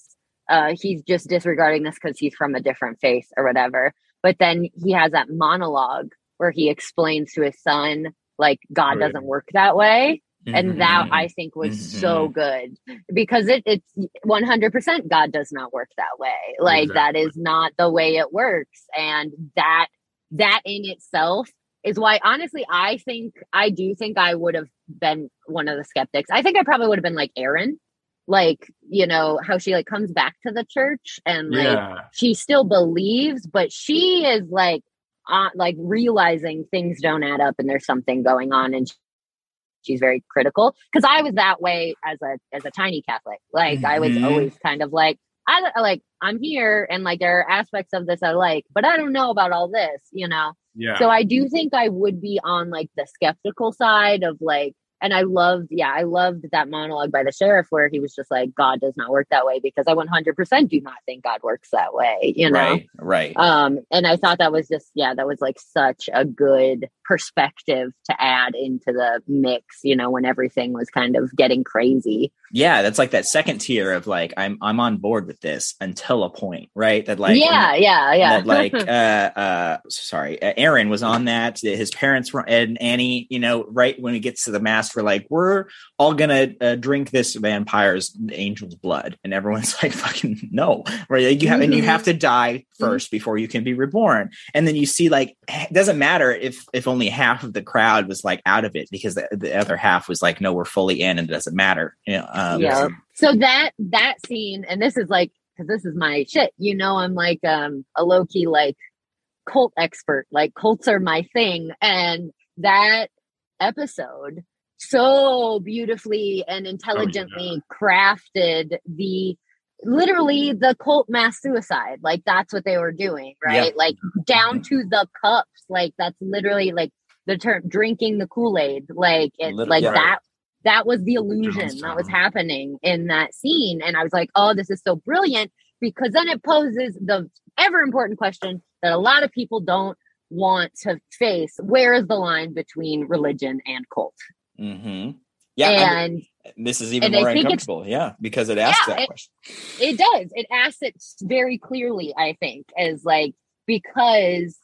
Speaker 2: uh he's just disregarding this because he's from a different faith or whatever. But then he has that monologue where he explains to his son like god
Speaker 4: yeah.
Speaker 2: doesn't work that way. And mm-hmm.
Speaker 3: that
Speaker 2: i think was so mm-hmm. good because it, it's 100% god does not work that way. Like that
Speaker 4: Exactly.
Speaker 2: is not the way it works. And that that in itself is why honestly i think i do think i would have been one of the skeptics. I think i probably would have been like Erin like you know how she like comes back to the church and like
Speaker 4: yeah.
Speaker 2: she still believes, but she is like, uh, like realizing things don't add up and there's something going on, and she's very critical. Because I was that way as a as a tiny Catholic. Like I was
Speaker 3: Mhm.
Speaker 2: always kind of like, I like I'm here, and like there are aspects of this I like, but I don't know about all this, you know.
Speaker 4: yeah
Speaker 2: So I do think I would be on like the skeptical side of like, and I loved, yeah, I loved that monologue by the sheriff where he was just like, God does not work that way because I 100% do not think God works that way, you know?
Speaker 3: right, right.
Speaker 2: Um, and I thought that was just, yeah, that was like such a good perspective to add into the mix, you know, when everything was kind of getting crazy.
Speaker 3: yeah, that's like that second tier of like I'm I'm on board with this until a point, right? That like
Speaker 2: yeah, yeah, yeah.
Speaker 3: that like (laughs) uh uh sorry uh, Erin was on that his parents were and annie you know right when it gets to the mass we're like we're all gonna uh, drink this vampire's angel's blood and everyone's (laughs) like fucking no right you have and you have to die 1st before you can be reborn and then you see like it doesn't matter if if only half of the crowd was like out of it because the, the other half was like no we're fully in and it doesn't matter you know um,
Speaker 2: yeah. So that that scene, and this is like because this is my shit. You know, I'm like um a low key like cult expert. Like cults are my thing, and that episode so beautifully and intelligently crafted the literally the cult mass suicide like that's what they were doing right?
Speaker 3: Yep.
Speaker 2: like down to the cups like that's literally like the term drinking the kool-aid like it's like
Speaker 3: yeah.
Speaker 2: that that was the illusion that was happening in that scene and i was like oh this is so brilliant because then it poses the ever important question that a lot of people don't want to face where is the line between religion and cult
Speaker 3: hmm yeah I-
Speaker 2: and
Speaker 3: this is even more uncomfortable. Yeah because it asks
Speaker 2: Yeah,
Speaker 3: that
Speaker 2: it-
Speaker 3: question.
Speaker 2: it does. It asks it very clearly i think as like because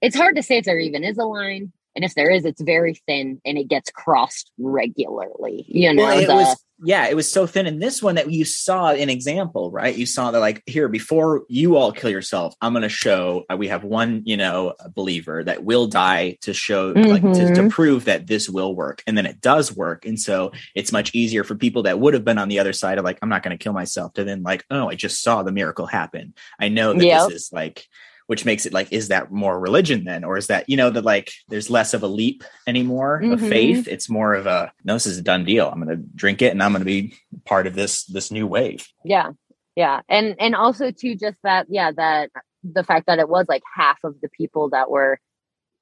Speaker 2: it's hard to say if there even is a line and if there is it's very thin and it gets crossed regularly you know
Speaker 3: well, it
Speaker 2: the-
Speaker 3: was yeah it was so thin in this one that you saw an example right you saw that like here before you all kill yourself i'm going to show uh, we have one you know believer that will die to show like to, to
Speaker 2: Mhm.
Speaker 3: prove that this will work and then it does work and so it's much easier for people that would have been on the other side of like i'm not going to kill myself to then like oh i just saw the miracle happen i know that
Speaker 2: Yep.
Speaker 3: this is like which makes it like is that more religion then? Or is that you know that like there's less of a leap anymore of
Speaker 2: Mhm.
Speaker 3: faith? It's more of a no this is a done deal. I'm gonna drink it and i'm gonna be part of this this new wave.
Speaker 2: Yeah. Yeah. And and also too just that yeah that the fact that it was like half of the people that were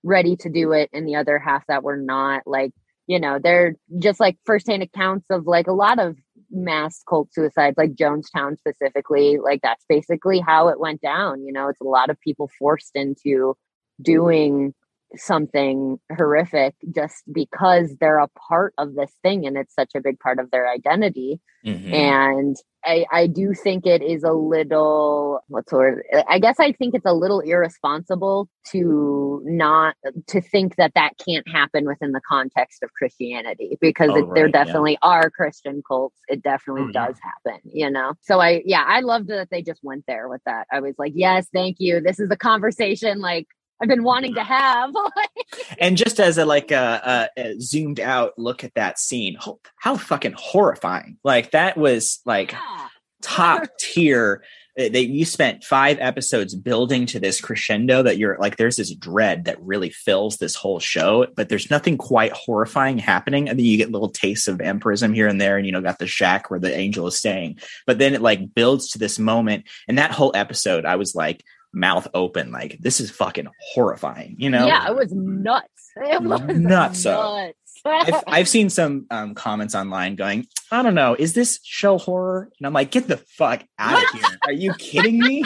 Speaker 2: ready to do it and the other half that were not like you know they're just like firsthand accounts of like a lot of mass cult suicides like jonestown specifically like that's basically how it went down you know? It's a lot of people forced into doing something horrific just because they're a part of this thing and it's such a big part of their identity
Speaker 3: Mhm.
Speaker 2: and I, I do think it is a little what's the word i guess i think it's a little irresponsible to not to think that that can't happen within the context of christianity because
Speaker 3: Oh,
Speaker 2: it, there
Speaker 3: right, yeah.
Speaker 2: definitely are christian cults it definitely
Speaker 4: Oh, yeah.
Speaker 2: does happen you know so i yeah i loved that they just went there with that i was like yes thank you this is a conversation like i've been wanting to have. (laughs)
Speaker 3: And just as a like a, a, a zoomed out look at that scene ho- how fucking horrifying. Like that was like top tier. Uh, that you spent five episodes building to this crescendo that you're like there's this dread that really fills this whole show but there's nothing quite horrifying happening. And then you get little tastes of vampirism here and there and you know got the shack where the angel is staying. But then it like builds to this moment. And that whole episode i was like mouth open like this is fucking horrifying you know
Speaker 2: yeah it was nuts (laughs) it was
Speaker 3: Nuts, so.
Speaker 2: nuts
Speaker 3: I've, (laughs) I've seen some um, comments online going, I don't know, is this show horror? And I'm like, get the fuck out of (laughs) here. Are you kidding me?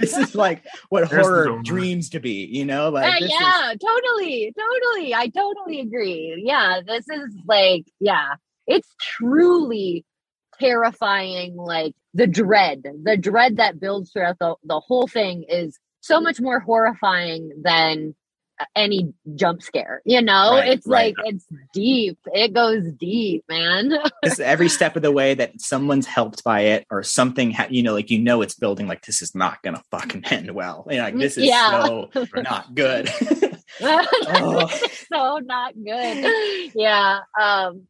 Speaker 3: this is like what
Speaker 4: There's
Speaker 3: horror
Speaker 4: door.
Speaker 3: dreams to be, you know? Like,
Speaker 2: Uh,
Speaker 3: this is-
Speaker 2: yeah, totally, totally. I totally agree. Yeah, this is like, yeah, it's truly terrifying. Like the dread, the dread that builds throughout the the whole thing is so much more horrifying than uh, any jump scare. You know,
Speaker 3: Right,
Speaker 2: it's
Speaker 3: right.
Speaker 2: like it's deep. It goes deep, man. (laughs)
Speaker 3: It's every step of the way that someone's helped by it or something, ha- you know, like, you know, it's building like, this is not going to fucking (laughs) end well. You know, like, this is
Speaker 2: Yeah.
Speaker 3: so (laughs) not good. Oh.
Speaker 2: so not good. Yeah. Um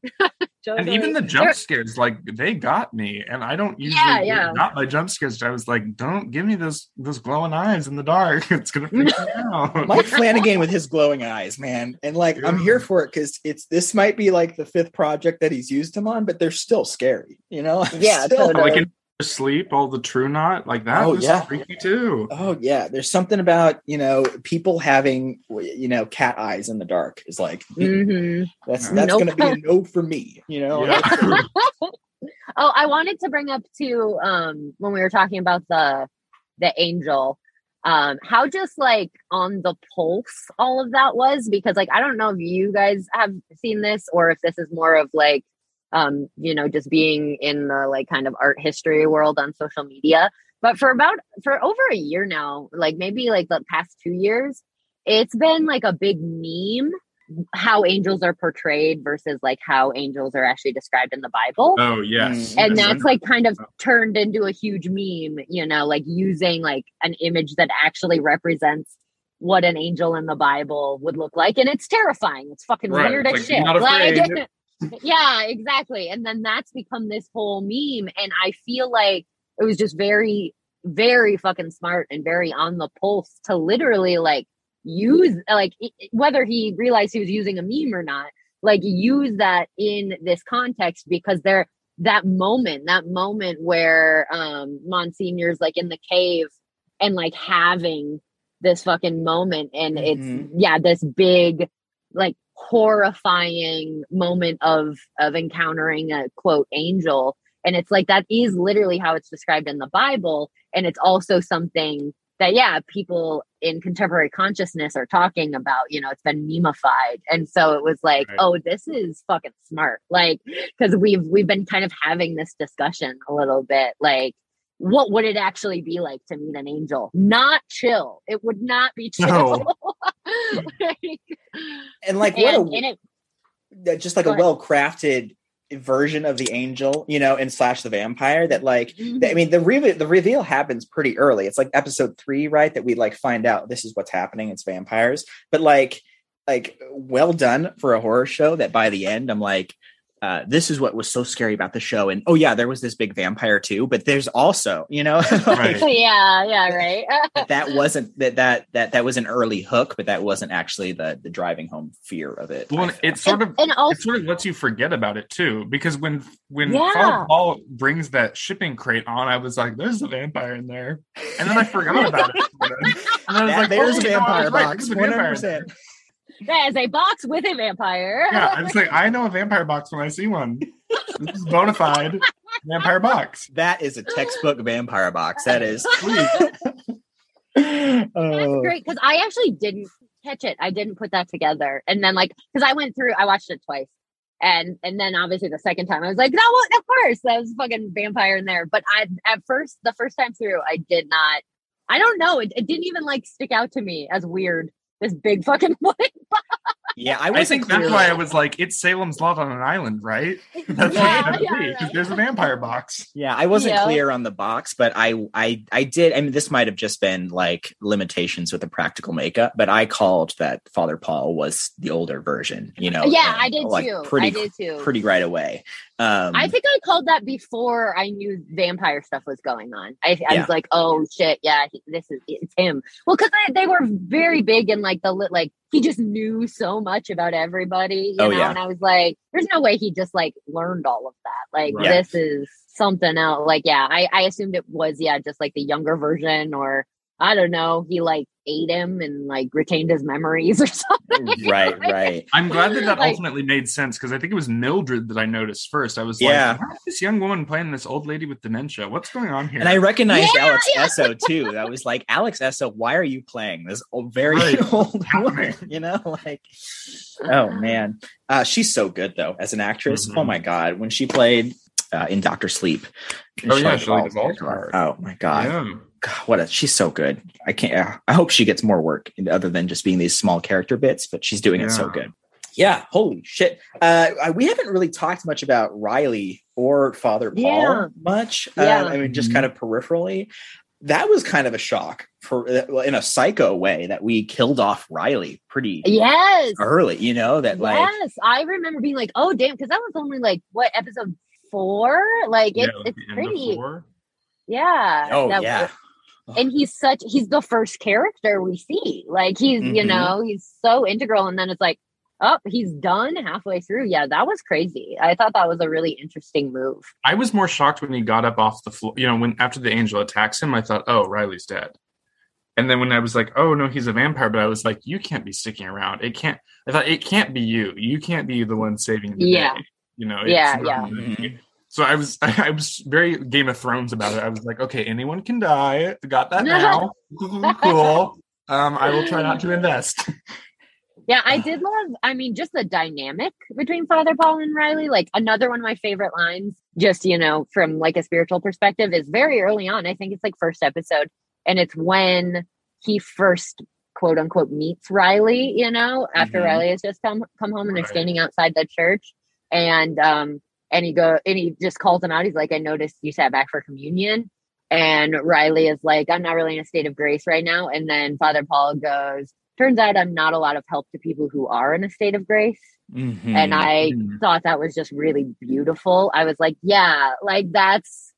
Speaker 4: And even the jump scares, like they got me. And I don't usually
Speaker 2: Yeah,
Speaker 4: get
Speaker 2: yeah.
Speaker 4: got by jump scares. I was like, don't give me those those glowing eyes in the dark. (laughs) It's gonna freak me (laughs) out.
Speaker 3: Mike Flanagan with his glowing eyes, man. And like, I'm here for it because it's this might be like the fifth project that he's used him on, but they're still scary, you know? (laughs)
Speaker 2: Yeah,
Speaker 3: Still-
Speaker 2: totally.
Speaker 4: Oh, like in sleep, all the true knot, like that
Speaker 3: Oh,
Speaker 4: was
Speaker 3: yeah.
Speaker 4: freaky too.
Speaker 3: Oh yeah, there's something about you know people having you know cat eyes in the dark is like
Speaker 2: Mhm.
Speaker 3: that's
Speaker 4: Yeah.
Speaker 3: that's
Speaker 2: Nope.
Speaker 3: gonna be a no for me, you know.
Speaker 4: Yeah. (laughs) (laughs)
Speaker 2: Oh, I wanted to bring up too um when we were talking about the the angel um how just like on the pulse all of that was because like I don't know if you guys have seen this or if this is more of like um you know just being in the like kind of art history world on social media. But for about for over a year now like maybe like the past 2 years it's been like a big meme how angels are portrayed versus like how angels are actually described in the Bible.
Speaker 4: Oh yes.
Speaker 2: and
Speaker 4: Yes,
Speaker 2: that's like kind of turned into a huge meme you know like using like an image that actually represents what an angel in the bible would look like. And it's terrifying. It's fucking
Speaker 4: Right,
Speaker 2: weird
Speaker 4: it's
Speaker 2: as
Speaker 4: like,
Speaker 2: shit.
Speaker 4: not afraid.
Speaker 2: like (laughs) yeah exactly and then that's become this whole meme and i feel like it was just very very fucking smart and very on the pulse to literally like use like whether he realized he was using a meme or not like use that in this context because there that moment that moment where um monsignor's like in the cave and like having this fucking moment and
Speaker 3: Mhm.
Speaker 2: it's yeah this big like horrifying moment of of encountering a quote angel. And it's like that is literally how it's described in the bible. And it's also something that yeah people in contemporary consciousness are talking about you know it's been memeified. And so it was like
Speaker 4: Right.
Speaker 2: oh this is fucking smart. Like because we've we've been kind of having this discussion a little bit like what would it actually be like to meet an angel not chill it would not be chill
Speaker 4: No. (laughs) (laughs)
Speaker 2: Like,
Speaker 3: and like what
Speaker 2: and,
Speaker 3: a
Speaker 2: and it,
Speaker 3: that just like a well crafted version of the angel, you know, and slash the vampire that like
Speaker 2: Mhm.
Speaker 3: I mean the reveal the reveal happens pretty early. It's like episode three, right? That we like find out this is what's happening. It's vampires. But like like well done for a horror show that by the end I'm like uh, this is what was so scary about the show. And oh yeah, there was this big vampire too, but there's also, you know, (laughs) like, (laughs)
Speaker 2: yeah, yeah, right. (laughs)
Speaker 3: that wasn't that that that that was an early hook, but that wasn't actually the the driving home fear of it.
Speaker 4: Well,
Speaker 3: I
Speaker 4: and
Speaker 3: felt.
Speaker 4: it's sort of
Speaker 2: and also,
Speaker 4: it sort of lets you forget about it too, because when when
Speaker 2: Yeah.
Speaker 4: Father Paul brings that shipping crate on, I was like, "There's a vampire in there," and then I forgot about it. And then I was
Speaker 3: That-
Speaker 4: like,
Speaker 3: there's
Speaker 4: "Oh,
Speaker 3: a
Speaker 4: you know, I
Speaker 3: vampire
Speaker 4: was right,
Speaker 3: box,
Speaker 4: there's a
Speaker 3: one
Speaker 4: vampire
Speaker 3: hundred
Speaker 4: in there."
Speaker 3: percent.
Speaker 2: That is a box with a vampire.
Speaker 4: Yeah, I was like, I know a vampire box when I see one. This is bona fide vampire box.
Speaker 3: That is a textbook vampire box. That is. (laughs)
Speaker 2: That's
Speaker 3: oh,
Speaker 2: great because I actually didn't catch it. I didn't put that together, and then like because I went through, I watched it twice, and and then obviously the second time I was like, that was of course that was fucking vampire in there. But I at first the first time through, I did not. I don't know. It, it didn't even like stick out to me as weird. This big fucking (laughs) white box.
Speaker 3: yeah, I
Speaker 4: I
Speaker 3: wasn't
Speaker 4: think
Speaker 3: clear.
Speaker 4: that's why I was like, "It's Salem's Lot on an island, right?" (laughs) That's
Speaker 2: Yeah,
Speaker 4: what it's
Speaker 2: yeah,
Speaker 4: gonna be. 'cause
Speaker 2: right.
Speaker 4: There's a vampire box.
Speaker 3: Yeah, I wasn't
Speaker 2: Yeah.
Speaker 3: clear on the box, but I, I, I did. I mean, this might have just been like limitations with the practical makeup, but I called that Father Paul was the older version. You know?
Speaker 2: yeah,
Speaker 3: and,
Speaker 2: I did
Speaker 3: like,
Speaker 2: too.
Speaker 3: Pretty,
Speaker 2: I did too.
Speaker 3: pretty right away. Um,
Speaker 2: I think I called that before I knew vampire stuff was going on. I, I
Speaker 3: Yeah.
Speaker 2: was like, oh shit, yeah, he, this is it's him. Well, because they, they were very big in like the like he just knew so much about everybody, you
Speaker 3: Oh,
Speaker 2: know.
Speaker 3: yeah.
Speaker 2: And I was like, there's no way he just like learned all of that. Like
Speaker 4: Right.
Speaker 2: this is something else. Like yeah, I I assumed it was yeah, just like the younger version, or I don't know, he like ate him and like retained his memories (laughs) or something.
Speaker 3: right, (laughs) right.
Speaker 4: I'm glad that that
Speaker 2: Like-
Speaker 4: ultimately made sense because I think it was Mildred that I noticed first. I was
Speaker 3: Yeah.
Speaker 4: like, "Why is this young woman playing this old lady with dementia? What's going on here?"
Speaker 3: And I recognized
Speaker 2: Yeah,
Speaker 3: Alex
Speaker 2: yeah.
Speaker 3: Essoe too. I was like, Alex Essoe, why are you playing this old, very
Speaker 4: Right. (laughs)
Speaker 3: old woman? You know, like, oh man, uh, she's so good though as an actress.
Speaker 4: Mhm.
Speaker 3: Oh my god, when she played uh, in Doctor Sleep.
Speaker 4: Oh, yeah,
Speaker 3: Shelley
Speaker 4: Shelley
Speaker 3: Duvall's
Speaker 4: Duvall's part.
Speaker 3: Oh my god,
Speaker 4: yeah.
Speaker 3: God, what a she's so good. I can't. I hope she gets more work other than just being these small character bits, but she's doing it so good. Yeah, holy shit. Uh, we haven't really talked much about Riley or Father Paul
Speaker 2: Yeah.
Speaker 3: much.
Speaker 2: Yeah.
Speaker 3: Uh, I mean, just
Speaker 4: Mhm.
Speaker 3: kind of peripherally. That was kind of a shock for uh, in a psycho way that we killed off Riley pretty
Speaker 2: yes.
Speaker 3: early. You know that like
Speaker 2: yes, I remember being like, "Oh, damn!" Because that was only like what episode four? Like
Speaker 4: Yeah,
Speaker 2: it's
Speaker 4: like
Speaker 2: it's
Speaker 4: the end of
Speaker 2: pretty, yeah.
Speaker 3: oh
Speaker 2: that-
Speaker 3: yeah,
Speaker 2: and he's such he's the first character we see. Like he's you
Speaker 3: Mhm.
Speaker 2: know he's so integral, and then it's like, oh, he's done halfway through. Yeah, that was crazy. I thought that was a really interesting move.
Speaker 4: I was more shocked when he got up off the floor. You know, when after the angel attacks him, I thought, "Oh, Riley's dead." And then when I was like, "Oh no, he's a vampire," but I was like, "You can't be sticking around. It can't." I thought it can't be you. You can't be the one saving the
Speaker 2: Yeah.
Speaker 4: day. You know. it's
Speaker 2: Yeah, yeah.
Speaker 4: So I was (laughs) I was very Game of Thrones about it. I was like, okay, anyone can die. Got that (laughs) now. cool. Um, I will try not to invest. (laughs)
Speaker 2: Yeah, I did love, I mean, just the dynamic between Father Paul and Riley. Like another one of my favorite lines, just, you know, from like a spiritual perspective, is very early on. I think it's like first episode. And it's when he first quote unquote meets Riley, you know, after
Speaker 3: Mhm.
Speaker 2: Riley has just come come home and they're standing outside the church. And um and he go and he just calls him out. He's like, I noticed you sat back for communion. And Riley is like, I'm not really in a state of grace right now. And then Father Paul goes, Turns out I'm not a lot of help to people who are in a state of grace.
Speaker 3: Mhm.
Speaker 2: And I
Speaker 4: Mhm.
Speaker 2: thought that was just really beautiful. I was like, yeah, like that's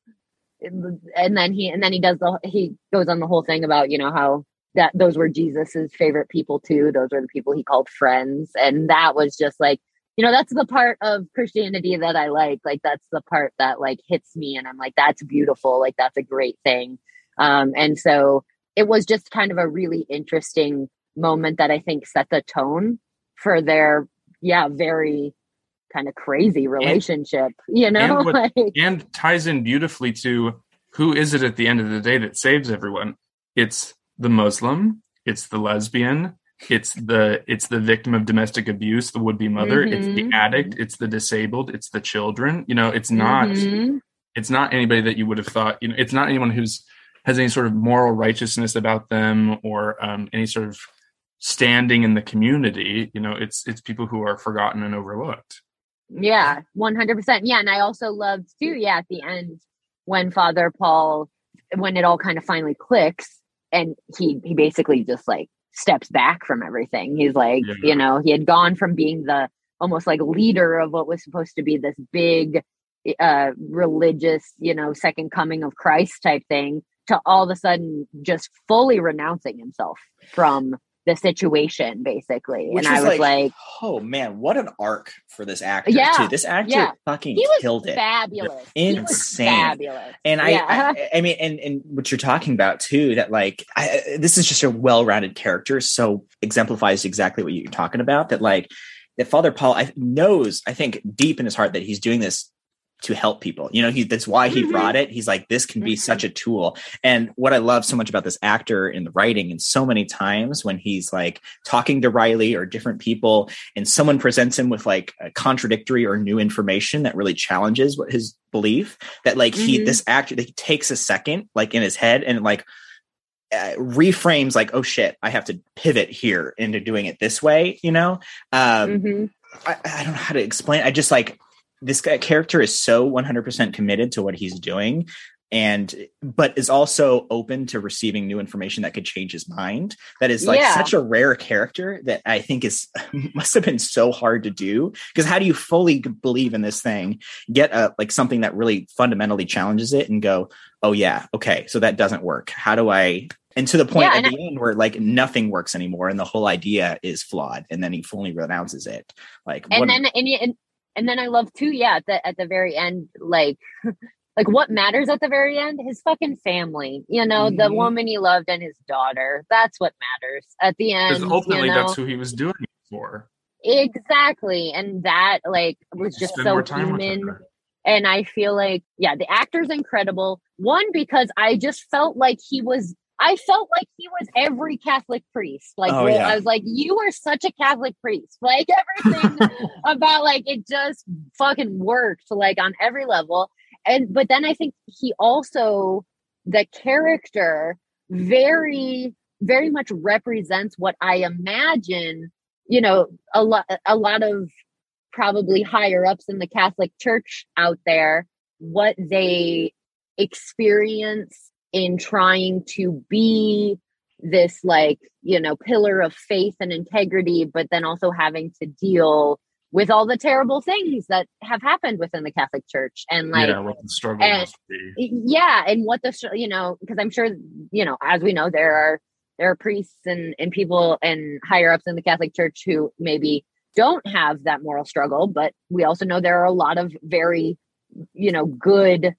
Speaker 2: and then he and then he does the he goes on the whole thing about, you know, how that those were Jesus's favorite people too. Those were the people he called friends. And that was just like, you know, that's the part of Christianity that I like. Like that's the part that like hits me and I'm like, that's beautiful. Like that's a great thing. Um, and so it was just kind of a really interesting moment that I think set the tone for their yeah, very kind of crazy relationship, you know?
Speaker 4: and (laughs) what-
Speaker 2: like
Speaker 4: and ties in beautifully to who is it at the end of the day that saves everyone? It's the Muslim, it's the lesbian, it's the it's the victim of domestic abuse, the would-be mother, it's the
Speaker 2: Mhm.
Speaker 4: addict, it's the disabled, it's the children. You know, it's not
Speaker 2: Mhm.
Speaker 4: it's not anybody that you would have thought you know it's not anyone who's has any sort of moral righteousness about them or um, any sort of standing in the community you know it's it's people who are forgotten and overlooked
Speaker 2: Yeah, one hundred percent. Yeah, and I also loved too. Yeah, at the end when Father Paul, when it all kind of finally clicks, and he he basically just like steps back from everything. He's like,
Speaker 4: Yeah.
Speaker 2: you know, he had gone from being the almost like leader of what was supposed to be this big uh religious, you know, second coming of Christ type thing to all of a sudden just fully renouncing himself from the situation basically.
Speaker 3: Which
Speaker 2: and I was like,
Speaker 3: oh man, what an arc for this actor
Speaker 2: Yeah,
Speaker 3: too. This actor
Speaker 2: yeah.
Speaker 3: fucking
Speaker 2: he was
Speaker 3: killed it.
Speaker 2: fabulous.
Speaker 3: Insane.
Speaker 2: fabulous.
Speaker 3: And I,
Speaker 2: Yeah.
Speaker 3: I, I mean, and and what you're talking about too, that like, I, this is just a well-rounded character, so exemplifies exactly what you're talking about. That like, that Father Paul I, knows, I think, deep in his heart that he's doing this to help people. You know, he that's why he
Speaker 2: Mhm.
Speaker 3: brought it. He's like, this can be
Speaker 2: Mhm.
Speaker 3: such a tool. And what I love so much about this actor in the writing, and so many times when he's like talking to Riley or different people, and someone presents him with like a contradictory or new information that really challenges what his belief, that like he
Speaker 2: Mhm.
Speaker 3: this actor that he takes a second, like in his head, and like uh, reframes like, oh shit, I have to pivot here into doing it this way. You know, um,
Speaker 2: Mhm.
Speaker 3: I, I don't know how to explain. I just like this guy character is so 100% committed to what he's doing and but is also open to receiving new information that could change his mind. That is like
Speaker 2: Yeah.
Speaker 3: such a rare character that i think is (laughs) must have been so hard to do. Because how do you fully believe in this thing get a like something that really fundamentally challenges it and go oh yeah okay so that doesn't work. How do i and to the point
Speaker 2: Yeah,
Speaker 3: at the end where like nothing works anymore and the whole idea is flawed and then he fully renounces it. Like
Speaker 2: and
Speaker 3: what a-
Speaker 2: then and, and then I love too, yeah, at the at the very end, like (laughs) like what matters at the very end? His fucking family, you know, the
Speaker 3: Mhm.
Speaker 2: woman he loved and his daughter. That's what matters at the end.
Speaker 4: because ultimately
Speaker 2: you know?
Speaker 4: that's who he was doing it for
Speaker 2: exactly, and that like was just so human. And I feel like, yeah, the actor's incredible. One, because I just felt like he was, I felt like he was every Catholic priest. Like,
Speaker 3: Oh,
Speaker 2: well,
Speaker 3: yeah.
Speaker 2: I was like, you are such a Catholic priest. Like, everything (laughs) about like it just fucking worked, like on every level. And, but then I think he also, the character, very, very much represents what I imagine, you know, a lot, a lot of probably higher ups in the Catholic Church out there what they experience in trying to be this like you know pillar of faith and integrity but then also having to deal with all the terrible things that have happened within the Catholic Church and like
Speaker 4: yeah, what the struggle
Speaker 2: and-
Speaker 4: must be.
Speaker 2: yeah and what the you know because i'm sure you know as we know there are there are priests and and people and higher ups in the catholic church who maybe don't have that moral struggle but we also know there are a lot of very you know good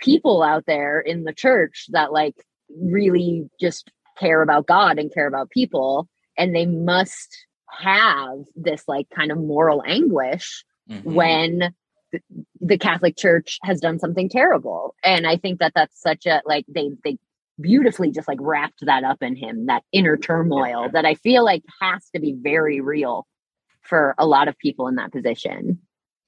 Speaker 2: people out there in the church that like really just care about god and care about people and they must have this like kind of moral anguish
Speaker 3: Mhm.
Speaker 2: when th- the Catholic Church has done something terrible. And I think that that's such a like they they beautifully just like wrapped that up in him that inner turmoil that I feel like has to be very real for a lot of people in that position.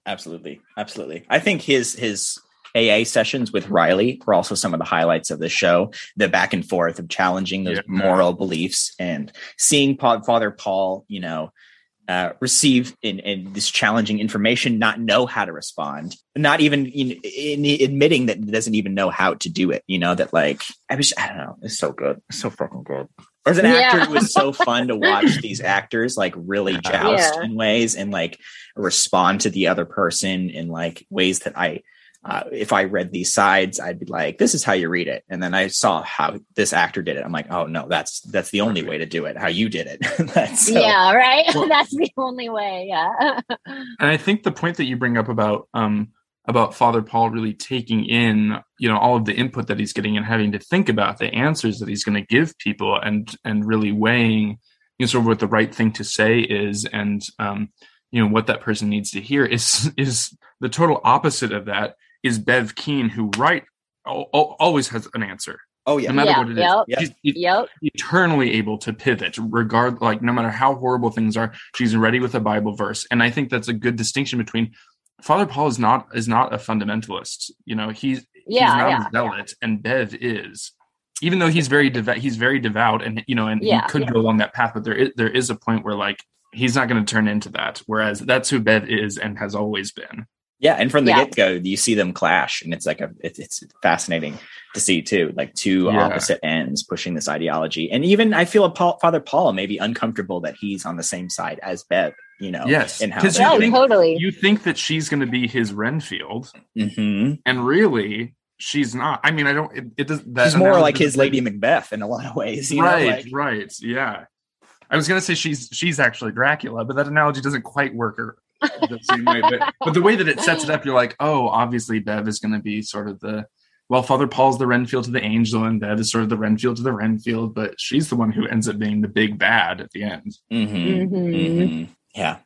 Speaker 3: Absolutely, absolutely. I think his his AA sessions with Riley were also some of the highlights of the show. The back and forth of challenging those
Speaker 4: Yeah.
Speaker 3: moral beliefs and seeing Pa- Father Paul, you know, uh, receive in, in this challenging information, not know how to respond, not even in, in admitting that he doesn't even know how to do it. You know that like I was, I don't know, it's so good, it's so fucking good. Or as an actor,
Speaker 2: Yeah.
Speaker 3: it was so fun to watch (laughs) these actors like really joust
Speaker 2: Yeah.
Speaker 3: in ways and like respond to the other person in like ways that I, uh, if I read these sides, I'd be like, "This is how you read it," and then I saw how this actor did it. I'm like, "Oh no, that's that's the only way to do it. How you did it." (laughs) that's so,
Speaker 2: yeah, right.
Speaker 4: Well- (laughs)
Speaker 2: that's the only way. Yeah. (laughs)
Speaker 4: and I think the point that you bring up about um about Father Paul really taking in you know all of the input that he's getting and having to think about the answers that he's going to give people and and really weighing you know sort of what the right thing to say is and um you know what that person needs to hear is is the total opposite of that is Bev Keane who right al- al- always has an answer
Speaker 3: Oh yeah,
Speaker 4: no matter
Speaker 2: Yeah,
Speaker 4: what it is
Speaker 2: yep.
Speaker 3: Yep.
Speaker 4: She's
Speaker 2: yep.
Speaker 4: eternally able to pivot regard like no matter how horrible things are she's ready with a bible verse and i think that's a good distinction between father paul is not is not a fundamentalist you know he's
Speaker 2: Yeah.
Speaker 4: he's not
Speaker 2: Yeah.
Speaker 4: a zealot and bev is even though he's very devout, he's very devout, and you know, and
Speaker 2: Yeah.
Speaker 4: he could go along that path, but there is there is a point where like he's not going to turn into that. Whereas that's who Bev is and has always been.
Speaker 3: Yeah, and from the
Speaker 2: Yeah.
Speaker 3: get go, you see them clash, and it's like a it's, it's fascinating to see too, like two
Speaker 4: Yeah.
Speaker 3: opposite ends pushing this ideology, and even I feel Paul, Father Paul may be uncomfortable that he's on the same side as Bev, you know.
Speaker 4: Yes,
Speaker 3: and how
Speaker 4: 'cause
Speaker 3: they're
Speaker 2: Oh,
Speaker 4: you
Speaker 3: getting-
Speaker 4: think-
Speaker 2: totally.
Speaker 4: You think that she's going to be his Renfield,
Speaker 3: Mhm.
Speaker 4: and really she's not. I mean, I don't. It, it does. That
Speaker 3: She's more like his
Speaker 4: doesn't-
Speaker 3: Lady Macbeth in a lot of ways, you know,
Speaker 4: right,
Speaker 3: like-
Speaker 4: right, yeah. I was gonna say she's she's actually Dracula, but that analogy doesn't quite work or (laughs) the same way. But, but the way that it sets it up, you're like, oh, obviously Bev is going to be sort of the well, Father Paul's the Renfield to the angel, and Bev is sort of the Renfield to the Renfield, but she's the one who ends up being the big bad at the end.
Speaker 3: Mhm.
Speaker 2: Mhm.
Speaker 3: Mhm. Yeah.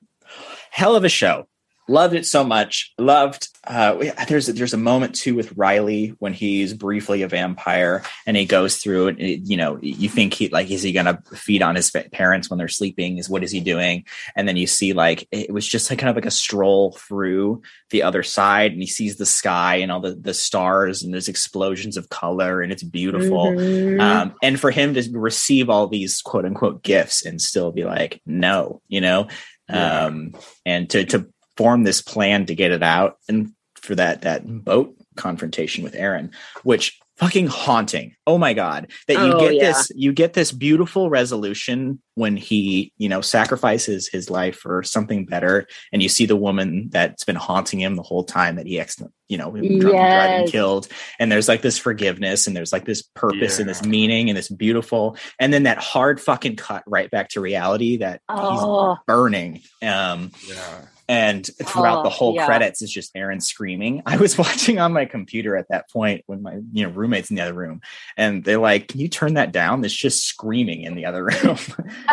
Speaker 3: Hell of a show. Loved it so much. Loved. Uh, there's there's a moment too with Riley when he's briefly a vampire and he goes through it. it- You know, you think he like is he gonna feed on his parents when they're sleeping? Is what is he doing? And then you see like it was just like kind of like a stroll through the other side, and he sees the sky and all the the stars and there's explosions of color and it's beautiful.
Speaker 2: Mhm.
Speaker 3: Um, and for him to receive all these quote unquote gifts and still be like, no, you know,
Speaker 4: Yeah.
Speaker 3: um, and to, to form this plan to get it out and for that, that boat confrontation with Erin, which fucking haunting. Oh my God. That you
Speaker 2: Oh,
Speaker 3: get
Speaker 2: yeah.
Speaker 3: this, you get this beautiful resolution when he, you know, sacrifices his life for something better. And you see the woman that's been haunting him the whole time that he, ex- you know, drunk and driving killed and there's like this forgiveness and there's like this purpose and this meaning and this beautiful and then that hard fucking cut right back to reality that
Speaker 2: Oh.
Speaker 3: he's burning um
Speaker 4: Yeah.
Speaker 3: And throughout the
Speaker 2: Oh,
Speaker 3: whole
Speaker 2: yeah.
Speaker 3: credits is just Erin screaming. (laughs) I was watching on my computer at that point when my you know roommates in the other room and they're like, "Can you turn that down?" It's just screaming in the other (laughs) room.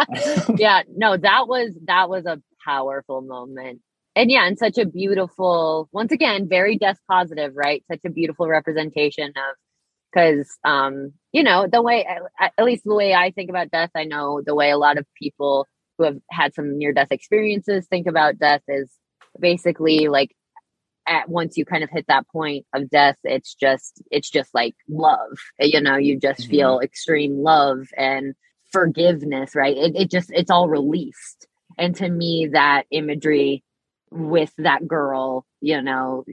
Speaker 3: (laughs)
Speaker 2: yeah no that was that was a powerful moment and yeah and such a beautiful once again very death positive right such a beautiful representation of because um you know the way at least the way i think about death i know the way a lot of people who have had some near death experiences think about death is basically like at once you kind of hit that point of death it's just it's just like love. You know you just
Speaker 3: Mhm.
Speaker 2: feel extreme love and forgiveness right? It, it just it's all released. And to me that imagery with that girl you know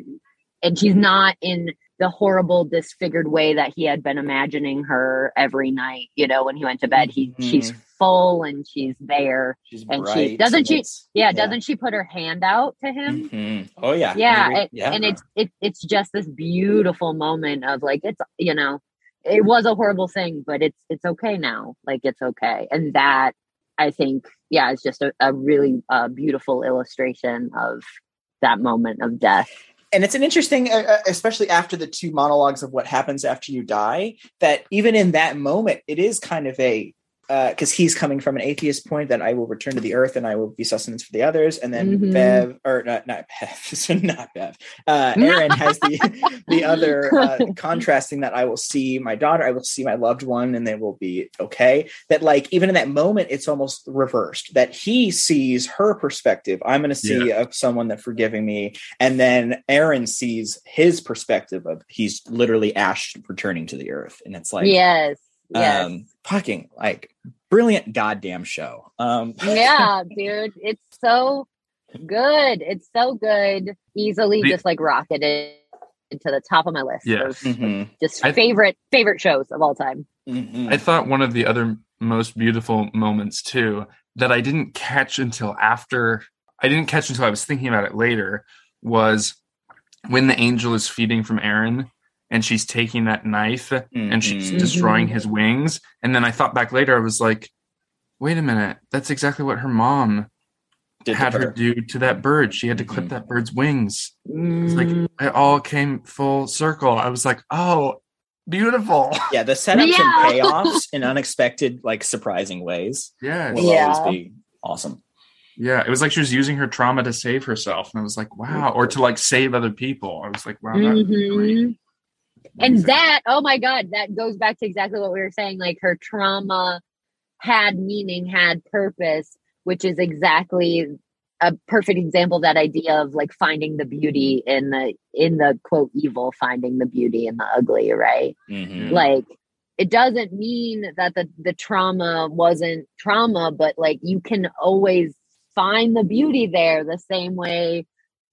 Speaker 2: and she's not in the horrible disfigured way that he had been imagining her every night you know when he went to bed. He she's full and she's there
Speaker 3: She's
Speaker 2: And she- doesn't
Speaker 3: and
Speaker 2: she-
Speaker 3: it's-
Speaker 2: yeah, doesn't she put her hand out to him?
Speaker 3: Mhm. Oh yeah,
Speaker 2: yeah,
Speaker 3: Maybe-
Speaker 2: and, and it's it, it's just this beautiful moment of like it's you know it was a horrible thing but it's it's okay now. Like it's okay. And that i think yeah is just a, a really uh, beautiful illustration of that moment of death
Speaker 3: and it's an interesting, uh, uh, especially after the two monologues of what happens after you die. That even in that moment, it is kind of a because he's coming from an atheist point that I will return to the earth and I will be sustenance for the others, and then
Speaker 2: Mhm.
Speaker 3: Bev or not not Bev, (laughs) not Bev. Uh, Erin has the the other (laughs) uh, contrasting that I will see my daughter, I will see my loved one, and they will be okay. That like even in that moment, it's almost reversed. That he sees her perspective. I'm going to see of someone that forgiving me, and then Erin sees his perspective of he's literally Ash returning to the earth, and it's like
Speaker 2: yes yes.
Speaker 3: Um fucking like brilliant goddamn show. Um
Speaker 2: yeah (laughs) dude it's so good. It's so good. Easily
Speaker 4: The-
Speaker 2: just like rocketed into the top of my list
Speaker 4: Yes.
Speaker 2: of
Speaker 3: mhm,
Speaker 2: just
Speaker 4: I-
Speaker 2: favorite favorite shows of all time.
Speaker 3: Mhm.
Speaker 4: I thought one of the other most beautiful moments too that I didn't catch until after I didn't catch until I was thinking about it later was when the angel is feeding from Erin and she's taking that knife and she's
Speaker 3: Mhm.
Speaker 4: destroying
Speaker 2: Mhm.
Speaker 4: his wings and then I thought back later I was like wait a minute that's exactly what her mom
Speaker 3: Did
Speaker 4: had her do to that bird she had to clip
Speaker 3: Mhm.
Speaker 4: that bird's wings it's
Speaker 2: Mm,
Speaker 4: like it all came full circle I was like oh beautiful (laughs)
Speaker 3: yeah the setups
Speaker 2: Yeah.
Speaker 3: and payoffs in unexpected like surprising ways
Speaker 4: yes
Speaker 3: will
Speaker 2: Yeah.
Speaker 3: always be awesome
Speaker 4: Yeah, it was like she was using her trauma to save herself, and I was like, wow, or to like save other people. I was like, wow, that's great.
Speaker 2: And that oh my god that goes back to exactly what we were saying like her trauma had meaning had purpose which is exactly a perfect example of that idea of like finding the beauty in the in the quote evil finding the beauty in the ugly right
Speaker 3: Mhm.
Speaker 2: like it doesn't mean that the the trauma wasn't trauma, but like you can always find the beauty there the same way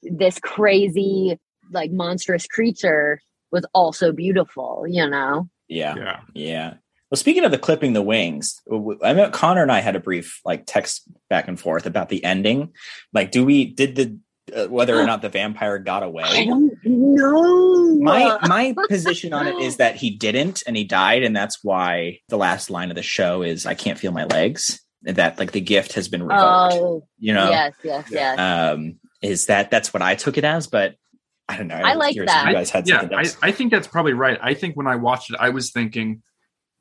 Speaker 2: this crazy like monstrous creature was also beautiful, you know.
Speaker 3: Yeah.
Speaker 4: Yeah.
Speaker 3: Yeah. Well, speaking of the clipping the wings, I mean, Connor and I had a brief like text back and forth about the ending. Like, do we did the uh, whether or (gasps) not the vampire got
Speaker 2: I
Speaker 3: away?
Speaker 2: don't know.
Speaker 3: My (laughs) my position on it is that he didn't, and he died, and that's why the last line of the show is "I can't feel my legs." That like the gift has been revoked.
Speaker 2: Oh,
Speaker 3: you know,
Speaker 2: yes, yes, yes.
Speaker 3: um, is that that's what I took it as, but I don't know.
Speaker 2: I
Speaker 3: was
Speaker 2: like
Speaker 3: curious if
Speaker 2: that.
Speaker 3: You guys had
Speaker 4: yeah, I. I think that's probably right. I think when I watched it, I was thinking,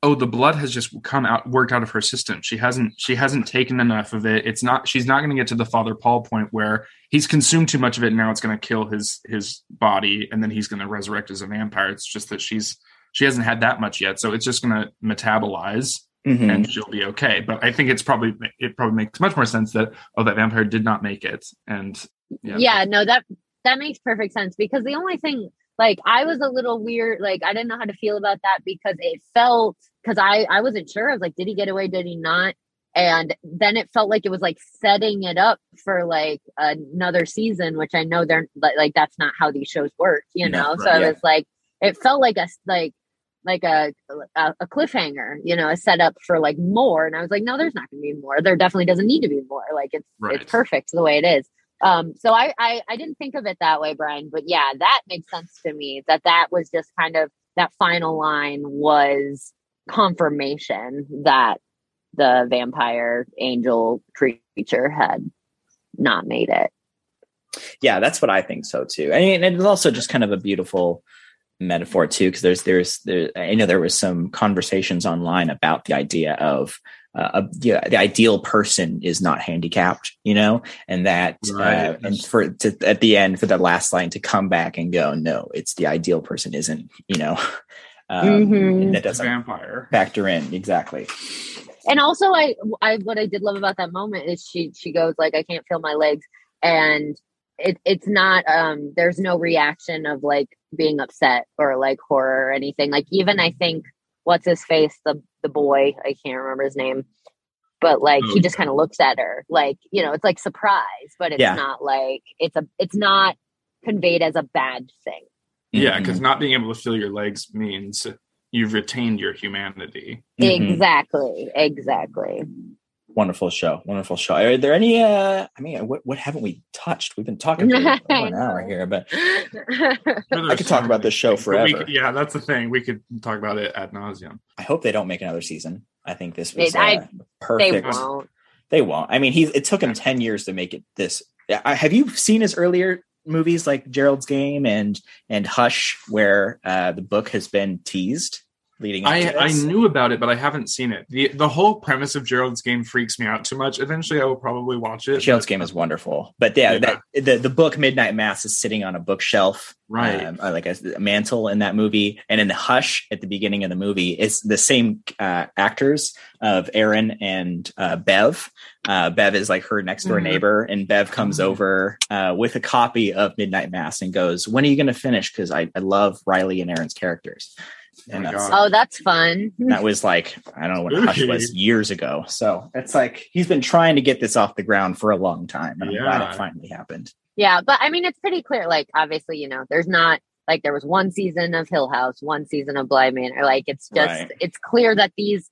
Speaker 4: oh, the blood has just come out, worked out of her system. She hasn't, she hasn't taken enough of it. It's not, she's not going to get to the Father Paul point where he's consumed too much of it. And now it's going to kill his his body, and then he's going to resurrect as a vampire. It's just that she's she hasn't had that much yet, so it's just going to metabolize
Speaker 3: Mhm.
Speaker 4: and she'll be okay. But I think it's probably it probably makes much more sense that oh, that vampire did not make it, and yeah,
Speaker 2: yeah no that that makes perfect sense because the only thing like i was a little weird like i didn't know how to feel about that because it felt because i i wasn't sure. I was like did he get away? Did he not? And then it felt like it was like setting it up for like another season which i know they're like, that's not how these shows work you
Speaker 3: No,
Speaker 2: know? So
Speaker 4: right,
Speaker 2: i
Speaker 3: yeah.
Speaker 2: was like it felt like a like like a, a a cliffhanger you know a setup for like more. And i was like no there's not gonna be more. There definitely doesn't need to be more. Like it's
Speaker 4: Right.
Speaker 2: it's perfect the way it is um so I, I i didn't think of it that way brian but yeah that makes sense to me that that was just kind of that final line was confirmation that the vampire angel creature had not made it.
Speaker 3: Yeah that's what i think so too. Mean it's also just kind of a beautiful metaphor too because there's there's there i know there was some conversations online about the idea of uh, a, yeah, the ideal person is not handicapped you know? And that uh, and for to, at the end for the last line to come back and go no it's the ideal person isn't you know? (laughs) Um,
Speaker 2: Mhm.
Speaker 3: and that doesn't
Speaker 4: vampire.
Speaker 3: factor in exactly.
Speaker 2: And also I, I what i did love about that moment is she she goes like i can't feel my legs and it, it's not um there's no reaction of like being upset or like horror or anything. Like even i think what's his face the the boy i can't remember his name but like he just kind of looks at her like you know it's like surprise but it's
Speaker 3: Yeah.
Speaker 2: not like it's a it's not conveyed as a bad thing
Speaker 4: Yeah, because not being able to feel your legs means you've retained your humanity.
Speaker 3: Mhm.
Speaker 2: exactly exactly
Speaker 3: wonderful show wonderful show are there any uh i mean what, what haven't we touched we've been talking for (laughs) an hour here but (laughs) I could talk about this show
Speaker 4: things, we
Speaker 3: forever.
Speaker 4: could- yeah, that's the thing. We could talk about it ad nauseum.
Speaker 3: I hope they don't make another season. I think this was
Speaker 2: They- I-
Speaker 3: uh,
Speaker 2: they
Speaker 3: perfect.
Speaker 2: won't
Speaker 3: They won't. I mean, he it took him ten years to make it this. I, have you seen his earlier movies like Gerald's Game and and Hush, where uh, the book has been teased leading up
Speaker 4: I, I knew about it, but I haven't seen it. the The whole premise of Gerald's game freaks me out too much. Eventually, I will probably watch it.
Speaker 3: Gerald's Game is wonderful, but yeah,
Speaker 4: Yeah.
Speaker 3: That, the the book Midnight Mass is sitting on a bookshelf,
Speaker 4: right.
Speaker 3: um, like a, a mantle in that movie, and in the Hush at the beginning of the movie, it's the same uh, actors of Erin and uh, Bev. Uh, Bev is like her next door
Speaker 2: Mhm.
Speaker 3: neighbor, and Bev comes
Speaker 4: Mhm.
Speaker 3: over uh, with a copy of Midnight Mass and goes, "When are you going to finish? Because I, I love Riley and Erin's characters." Oh and
Speaker 4: my
Speaker 3: that's,
Speaker 2: oh that's fun
Speaker 3: that was like I don't know when Hush was years ago. So it's like he's been trying to get this off the ground for a long time, and I'm glad it finally happened.
Speaker 2: Yeah, but I mean, it's pretty clear. Like, obviously, you know, there's not like there was one season of Hill House, one season of Bly Manor. Like, it's just
Speaker 3: Right.
Speaker 2: it's clear that these,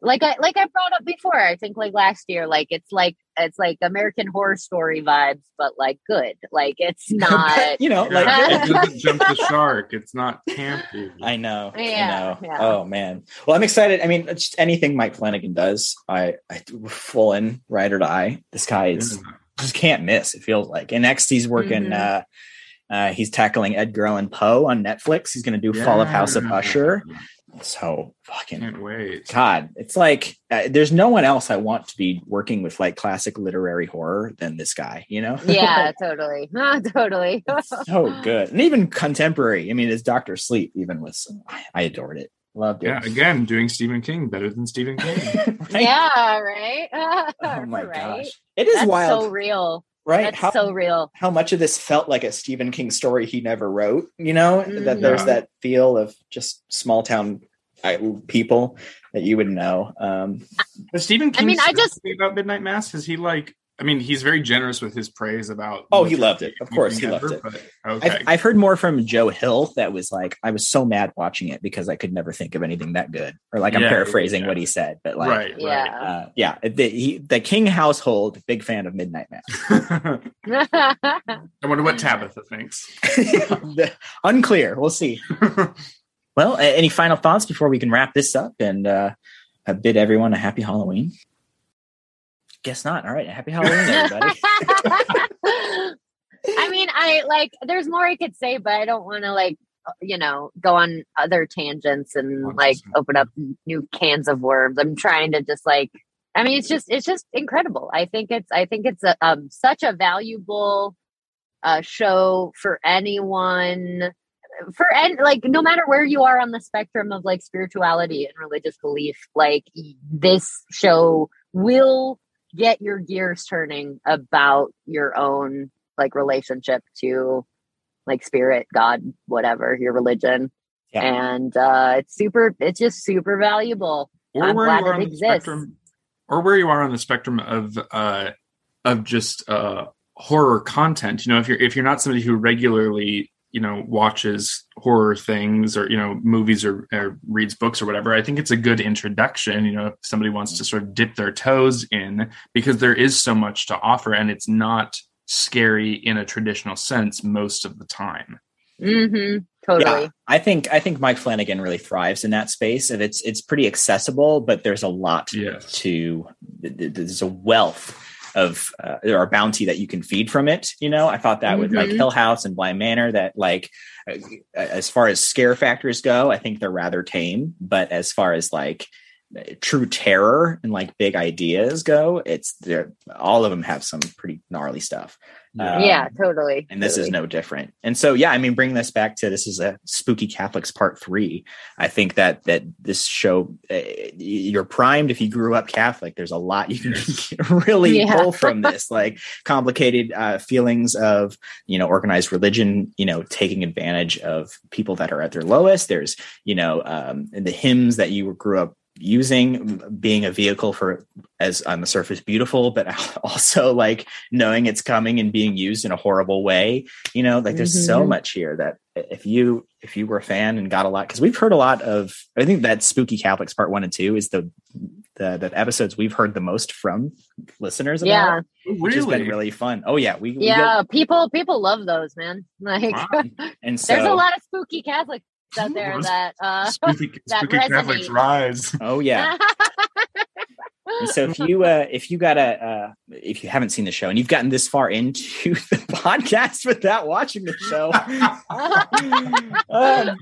Speaker 2: like I like I brought up before. I think like last year, like it's like it's like American Horror Story vibes, but like good. Like it's (laughs) not.
Speaker 3: you know, like
Speaker 4: Yeah, it doesn't (laughs) jump the shark. It's not campy.
Speaker 3: I know.
Speaker 2: Yeah,
Speaker 3: I know.
Speaker 2: yeah.
Speaker 3: Oh man. Well, I'm excited. I mean, just anything Mike Flanagan does, I, I full in ride or die. This guy is
Speaker 4: Yeah.
Speaker 3: just can't miss. It feels like. And next, he's working.
Speaker 2: Mhm.
Speaker 3: uh uh, he's tackling Edgar Allan Poe on Netflix. He's going to do Fall of House of Usher. So fucking
Speaker 4: Can't wait.
Speaker 3: God, it's like uh, there's no one else I want to be working with like classic literary horror than this guy. You know?
Speaker 2: yeah, (laughs) totally, (laughs) Ah, totally.
Speaker 3: so good, and even contemporary. I mean, his Doctor Sleep even was. I, I adored it. Loved it.
Speaker 4: Yeah, again, doing Stephen King better than Stephen King. (laughs)
Speaker 3: Right?
Speaker 2: Yeah, right.
Speaker 3: Oh my
Speaker 2: Right?
Speaker 3: gosh, it is
Speaker 2: That's
Speaker 3: wild,
Speaker 2: so real.
Speaker 3: Right?
Speaker 2: That's
Speaker 3: How
Speaker 2: so real.
Speaker 3: how much of this felt like a Stephen King story he never wrote? You know, that
Speaker 2: Mhm.
Speaker 3: there's that feel of just small town people that you would know. Um,
Speaker 4: Has Stephen King
Speaker 2: I mean, I just-
Speaker 4: about Midnight Mass? Has he like? I mean, he's very generous with his praise about.
Speaker 3: Oh, he loved it. Of course, he
Speaker 4: ever,
Speaker 3: loved it.
Speaker 4: But, okay,
Speaker 3: I've, I've heard more from Joe Hill that was like, I was so mad watching it because I could never think of anything that good. Or like I'm
Speaker 4: Yeah,
Speaker 3: paraphrasing
Speaker 4: yeah.
Speaker 3: what he said, but like,
Speaker 4: right,
Speaker 2: Yeah.
Speaker 3: uh, yeah, the, he, the King household, big fan of Midnight Mass. (laughs)
Speaker 4: I wonder what (laughs) Tabitha thinks. (laughs)
Speaker 3: Unclear. We'll see. Well, any final thoughts before we can wrap this up and uh, uh, bid everyone a happy Halloween? Guess not. All right, happy Halloween, everybody. (laughs)
Speaker 2: I mean, I like. There's more I could say, but I don't want to like, you know, go on other tangents and like
Speaker 4: 100%.
Speaker 2: open up new cans of worms. I'm trying to just like. I mean, it's just it's just incredible. I think it's I think it's a, um, such a valuable uh, show for anyone for any like no matter where you are on the spectrum of like spirituality and religious belief like this show will get your gears turning about your own like relationship to like spirit god whatever your religion
Speaker 3: Yeah.
Speaker 2: and uh it's super it's just super valuable
Speaker 4: or
Speaker 2: I'm
Speaker 4: where
Speaker 2: glad it exists.
Speaker 4: spectrum, or where you are on the spectrum of uh, of just uh, horror content. You know, if you're if you're not somebody who regularly you know watches horror things or you know movies or, or reads books or whatever, I think it's a good introduction. You know, if somebody wants to sort of dip their toes in because there is so much to offer and it's not scary in a traditional sense most of the time.
Speaker 2: mm-hmm totally
Speaker 3: Yeah, I think I think Mike Flanagan really thrives in that space, and it's it's pretty accessible, but there's a lot
Speaker 4: Yes.
Speaker 3: to th- th- there's a wealth of uh, there are bounty that you can feed from it. You know, I thought that with like
Speaker 2: Mhm.
Speaker 3: Hill House and Bly Manor that like uh, as far as scare factors go, I think they're rather tame, but as far as like true terror and like big ideas go, it's they're all of them have some pretty gnarly stuff. Um,
Speaker 2: yeah totally
Speaker 3: and this is no different. And so, yeah, I mean, bring this back to this is a spooky Catholics part three. I think that that this show, uh, you're primed if you grew up Catholic. There's a lot you can (laughs) really
Speaker 2: Yeah.
Speaker 3: pull from (laughs) this, like complicated uh, feelings of you know organized religion, you know, taking advantage of people that are at their lowest. There's you know um, the hymns that you grew up using being a vehicle for as on the surface beautiful but (laughs) also like knowing it's coming and being used in a horrible way you know like there's so
Speaker 2: Mhm.
Speaker 3: much here that if you if you were a fan and got a lot because we've heard a lot of i think that spooky catholics part one and two is the the, the episodes we've heard the most from listeners about,
Speaker 2: yeah
Speaker 3: which has been really fun oh yeah we, we
Speaker 2: yeah people people love those man (laughs) like
Speaker 4: Wow.
Speaker 3: and so
Speaker 2: there's a lot of spooky catholics out there
Speaker 4: Those
Speaker 2: that uh
Speaker 4: Spooky, (laughs)
Speaker 2: that
Speaker 4: spooky Catholics rise.
Speaker 3: oh yeah (laughs) And so if you uh if you got a uh if you haven't seen the show and you've gotten this far into (laughs) the podcast without watching the show, um,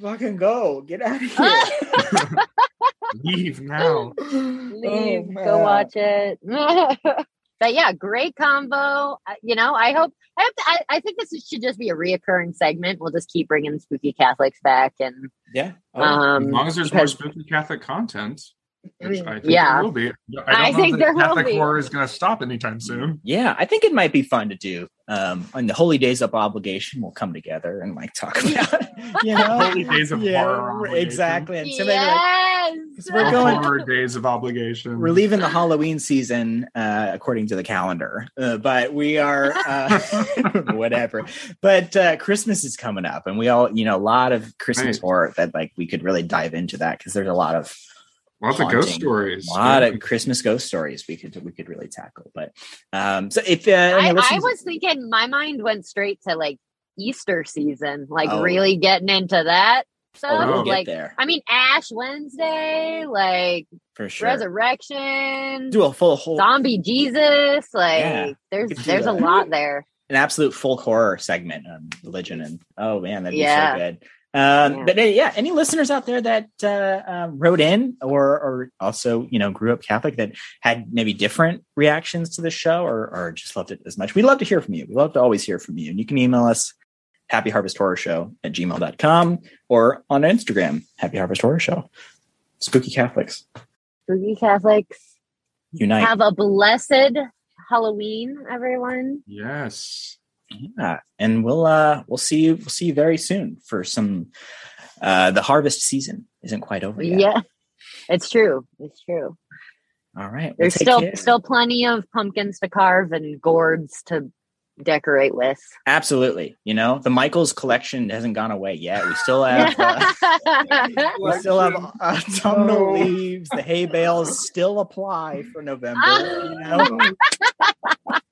Speaker 3: fucking go. Get out of here.
Speaker 4: Leave now.
Speaker 2: leave
Speaker 3: Oh,
Speaker 2: go watch it but yeah great combo. Uh, you know i hope I, have to, I, I think this should just be a reoccurring segment. We'll just keep bringing spooky catholics back and
Speaker 3: Yeah. Oh,
Speaker 2: um
Speaker 4: as long as there's more spooky Catholic content, which I think
Speaker 2: Yeah.
Speaker 4: there will be. I, don't
Speaker 2: I
Speaker 4: know
Speaker 2: think
Speaker 4: that
Speaker 2: there will
Speaker 4: Catholic
Speaker 2: be.
Speaker 4: horror is going to stop anytime soon.
Speaker 3: yeah, I think it might be fun to do. Um, on the holy days of obligation, we'll come together and like talk (laughs) about, you (laughs) know,
Speaker 4: Holy days of horror
Speaker 3: exactly. And so maybe like,
Speaker 2: yes
Speaker 3: 'cause we're going-
Speaker 4: horror days of obligation.
Speaker 3: we're leaving the Halloween season uh, according to the calendar, uh, but we are uh, (laughs) whatever. But uh, Christmas is coming up, and we all, you know, a lot of Christmas
Speaker 4: Right.
Speaker 3: horror that like we could really dive into that because there's a lot of
Speaker 4: Lots of ghost stories.
Speaker 3: a lot
Speaker 4: Yeah.
Speaker 3: of Christmas ghost stories we could we could really tackle. But um, so if uh, any
Speaker 2: I, I was thinking my mind went straight to like easter season like
Speaker 3: Oh.
Speaker 2: really getting into that
Speaker 3: oh, we'll get
Speaker 2: like
Speaker 3: there
Speaker 2: i mean ash wednesday like
Speaker 3: for sure.
Speaker 2: resurrection
Speaker 3: Do a full whole
Speaker 2: zombie jesus like
Speaker 3: Yeah,
Speaker 2: there's
Speaker 3: could do
Speaker 2: there's a lot there
Speaker 3: an absolute folk horror segment on religion and oh man that'd be
Speaker 2: Yeah.
Speaker 3: so good um
Speaker 2: Yeah.
Speaker 3: but uh, yeah any listeners out there that uh um, wrote in or or also you know grew up catholic that had maybe different reactions to the show or or just loved it as much? We'd love to hear from you. We love to always hear from you. And you can email us happy harvest horror show at gmail.com or on instagram happy harvest horror show spooky catholics.
Speaker 2: Spooky catholics.
Speaker 3: Unite.
Speaker 2: Have a blessed halloween everyone.
Speaker 4: Yes.
Speaker 3: Yeah, and we'll uh we'll see you we'll see you very soon for some uh, the harvest season isn't quite over yet.
Speaker 2: Yeah, it's true. It's true.
Speaker 3: All right. well,
Speaker 2: There's
Speaker 3: take
Speaker 2: still
Speaker 3: care.
Speaker 2: still plenty of pumpkins to carve and gourds to decorate with.
Speaker 3: absolutely. You know, the Michaels collection hasn't gone away yet. We still have. Uh, (laughs) we still have autumnal
Speaker 4: No.
Speaker 3: leaves. The hay bales still apply for November. You know. (laughs)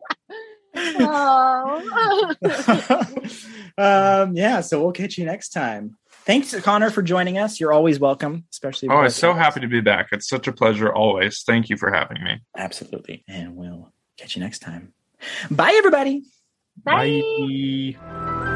Speaker 2: oh. (laughs)
Speaker 3: um, yeah, so we'll catch you next time. Thanks, Connor, for joining us. You're always welcome, especially.
Speaker 4: Oh, I'm so
Speaker 3: us.
Speaker 4: happy to be back. It's such a pleasure always. Thank you for having me.
Speaker 3: Absolutely, and we'll catch you next time. Bye, everybody.
Speaker 2: Bye.
Speaker 4: Bye.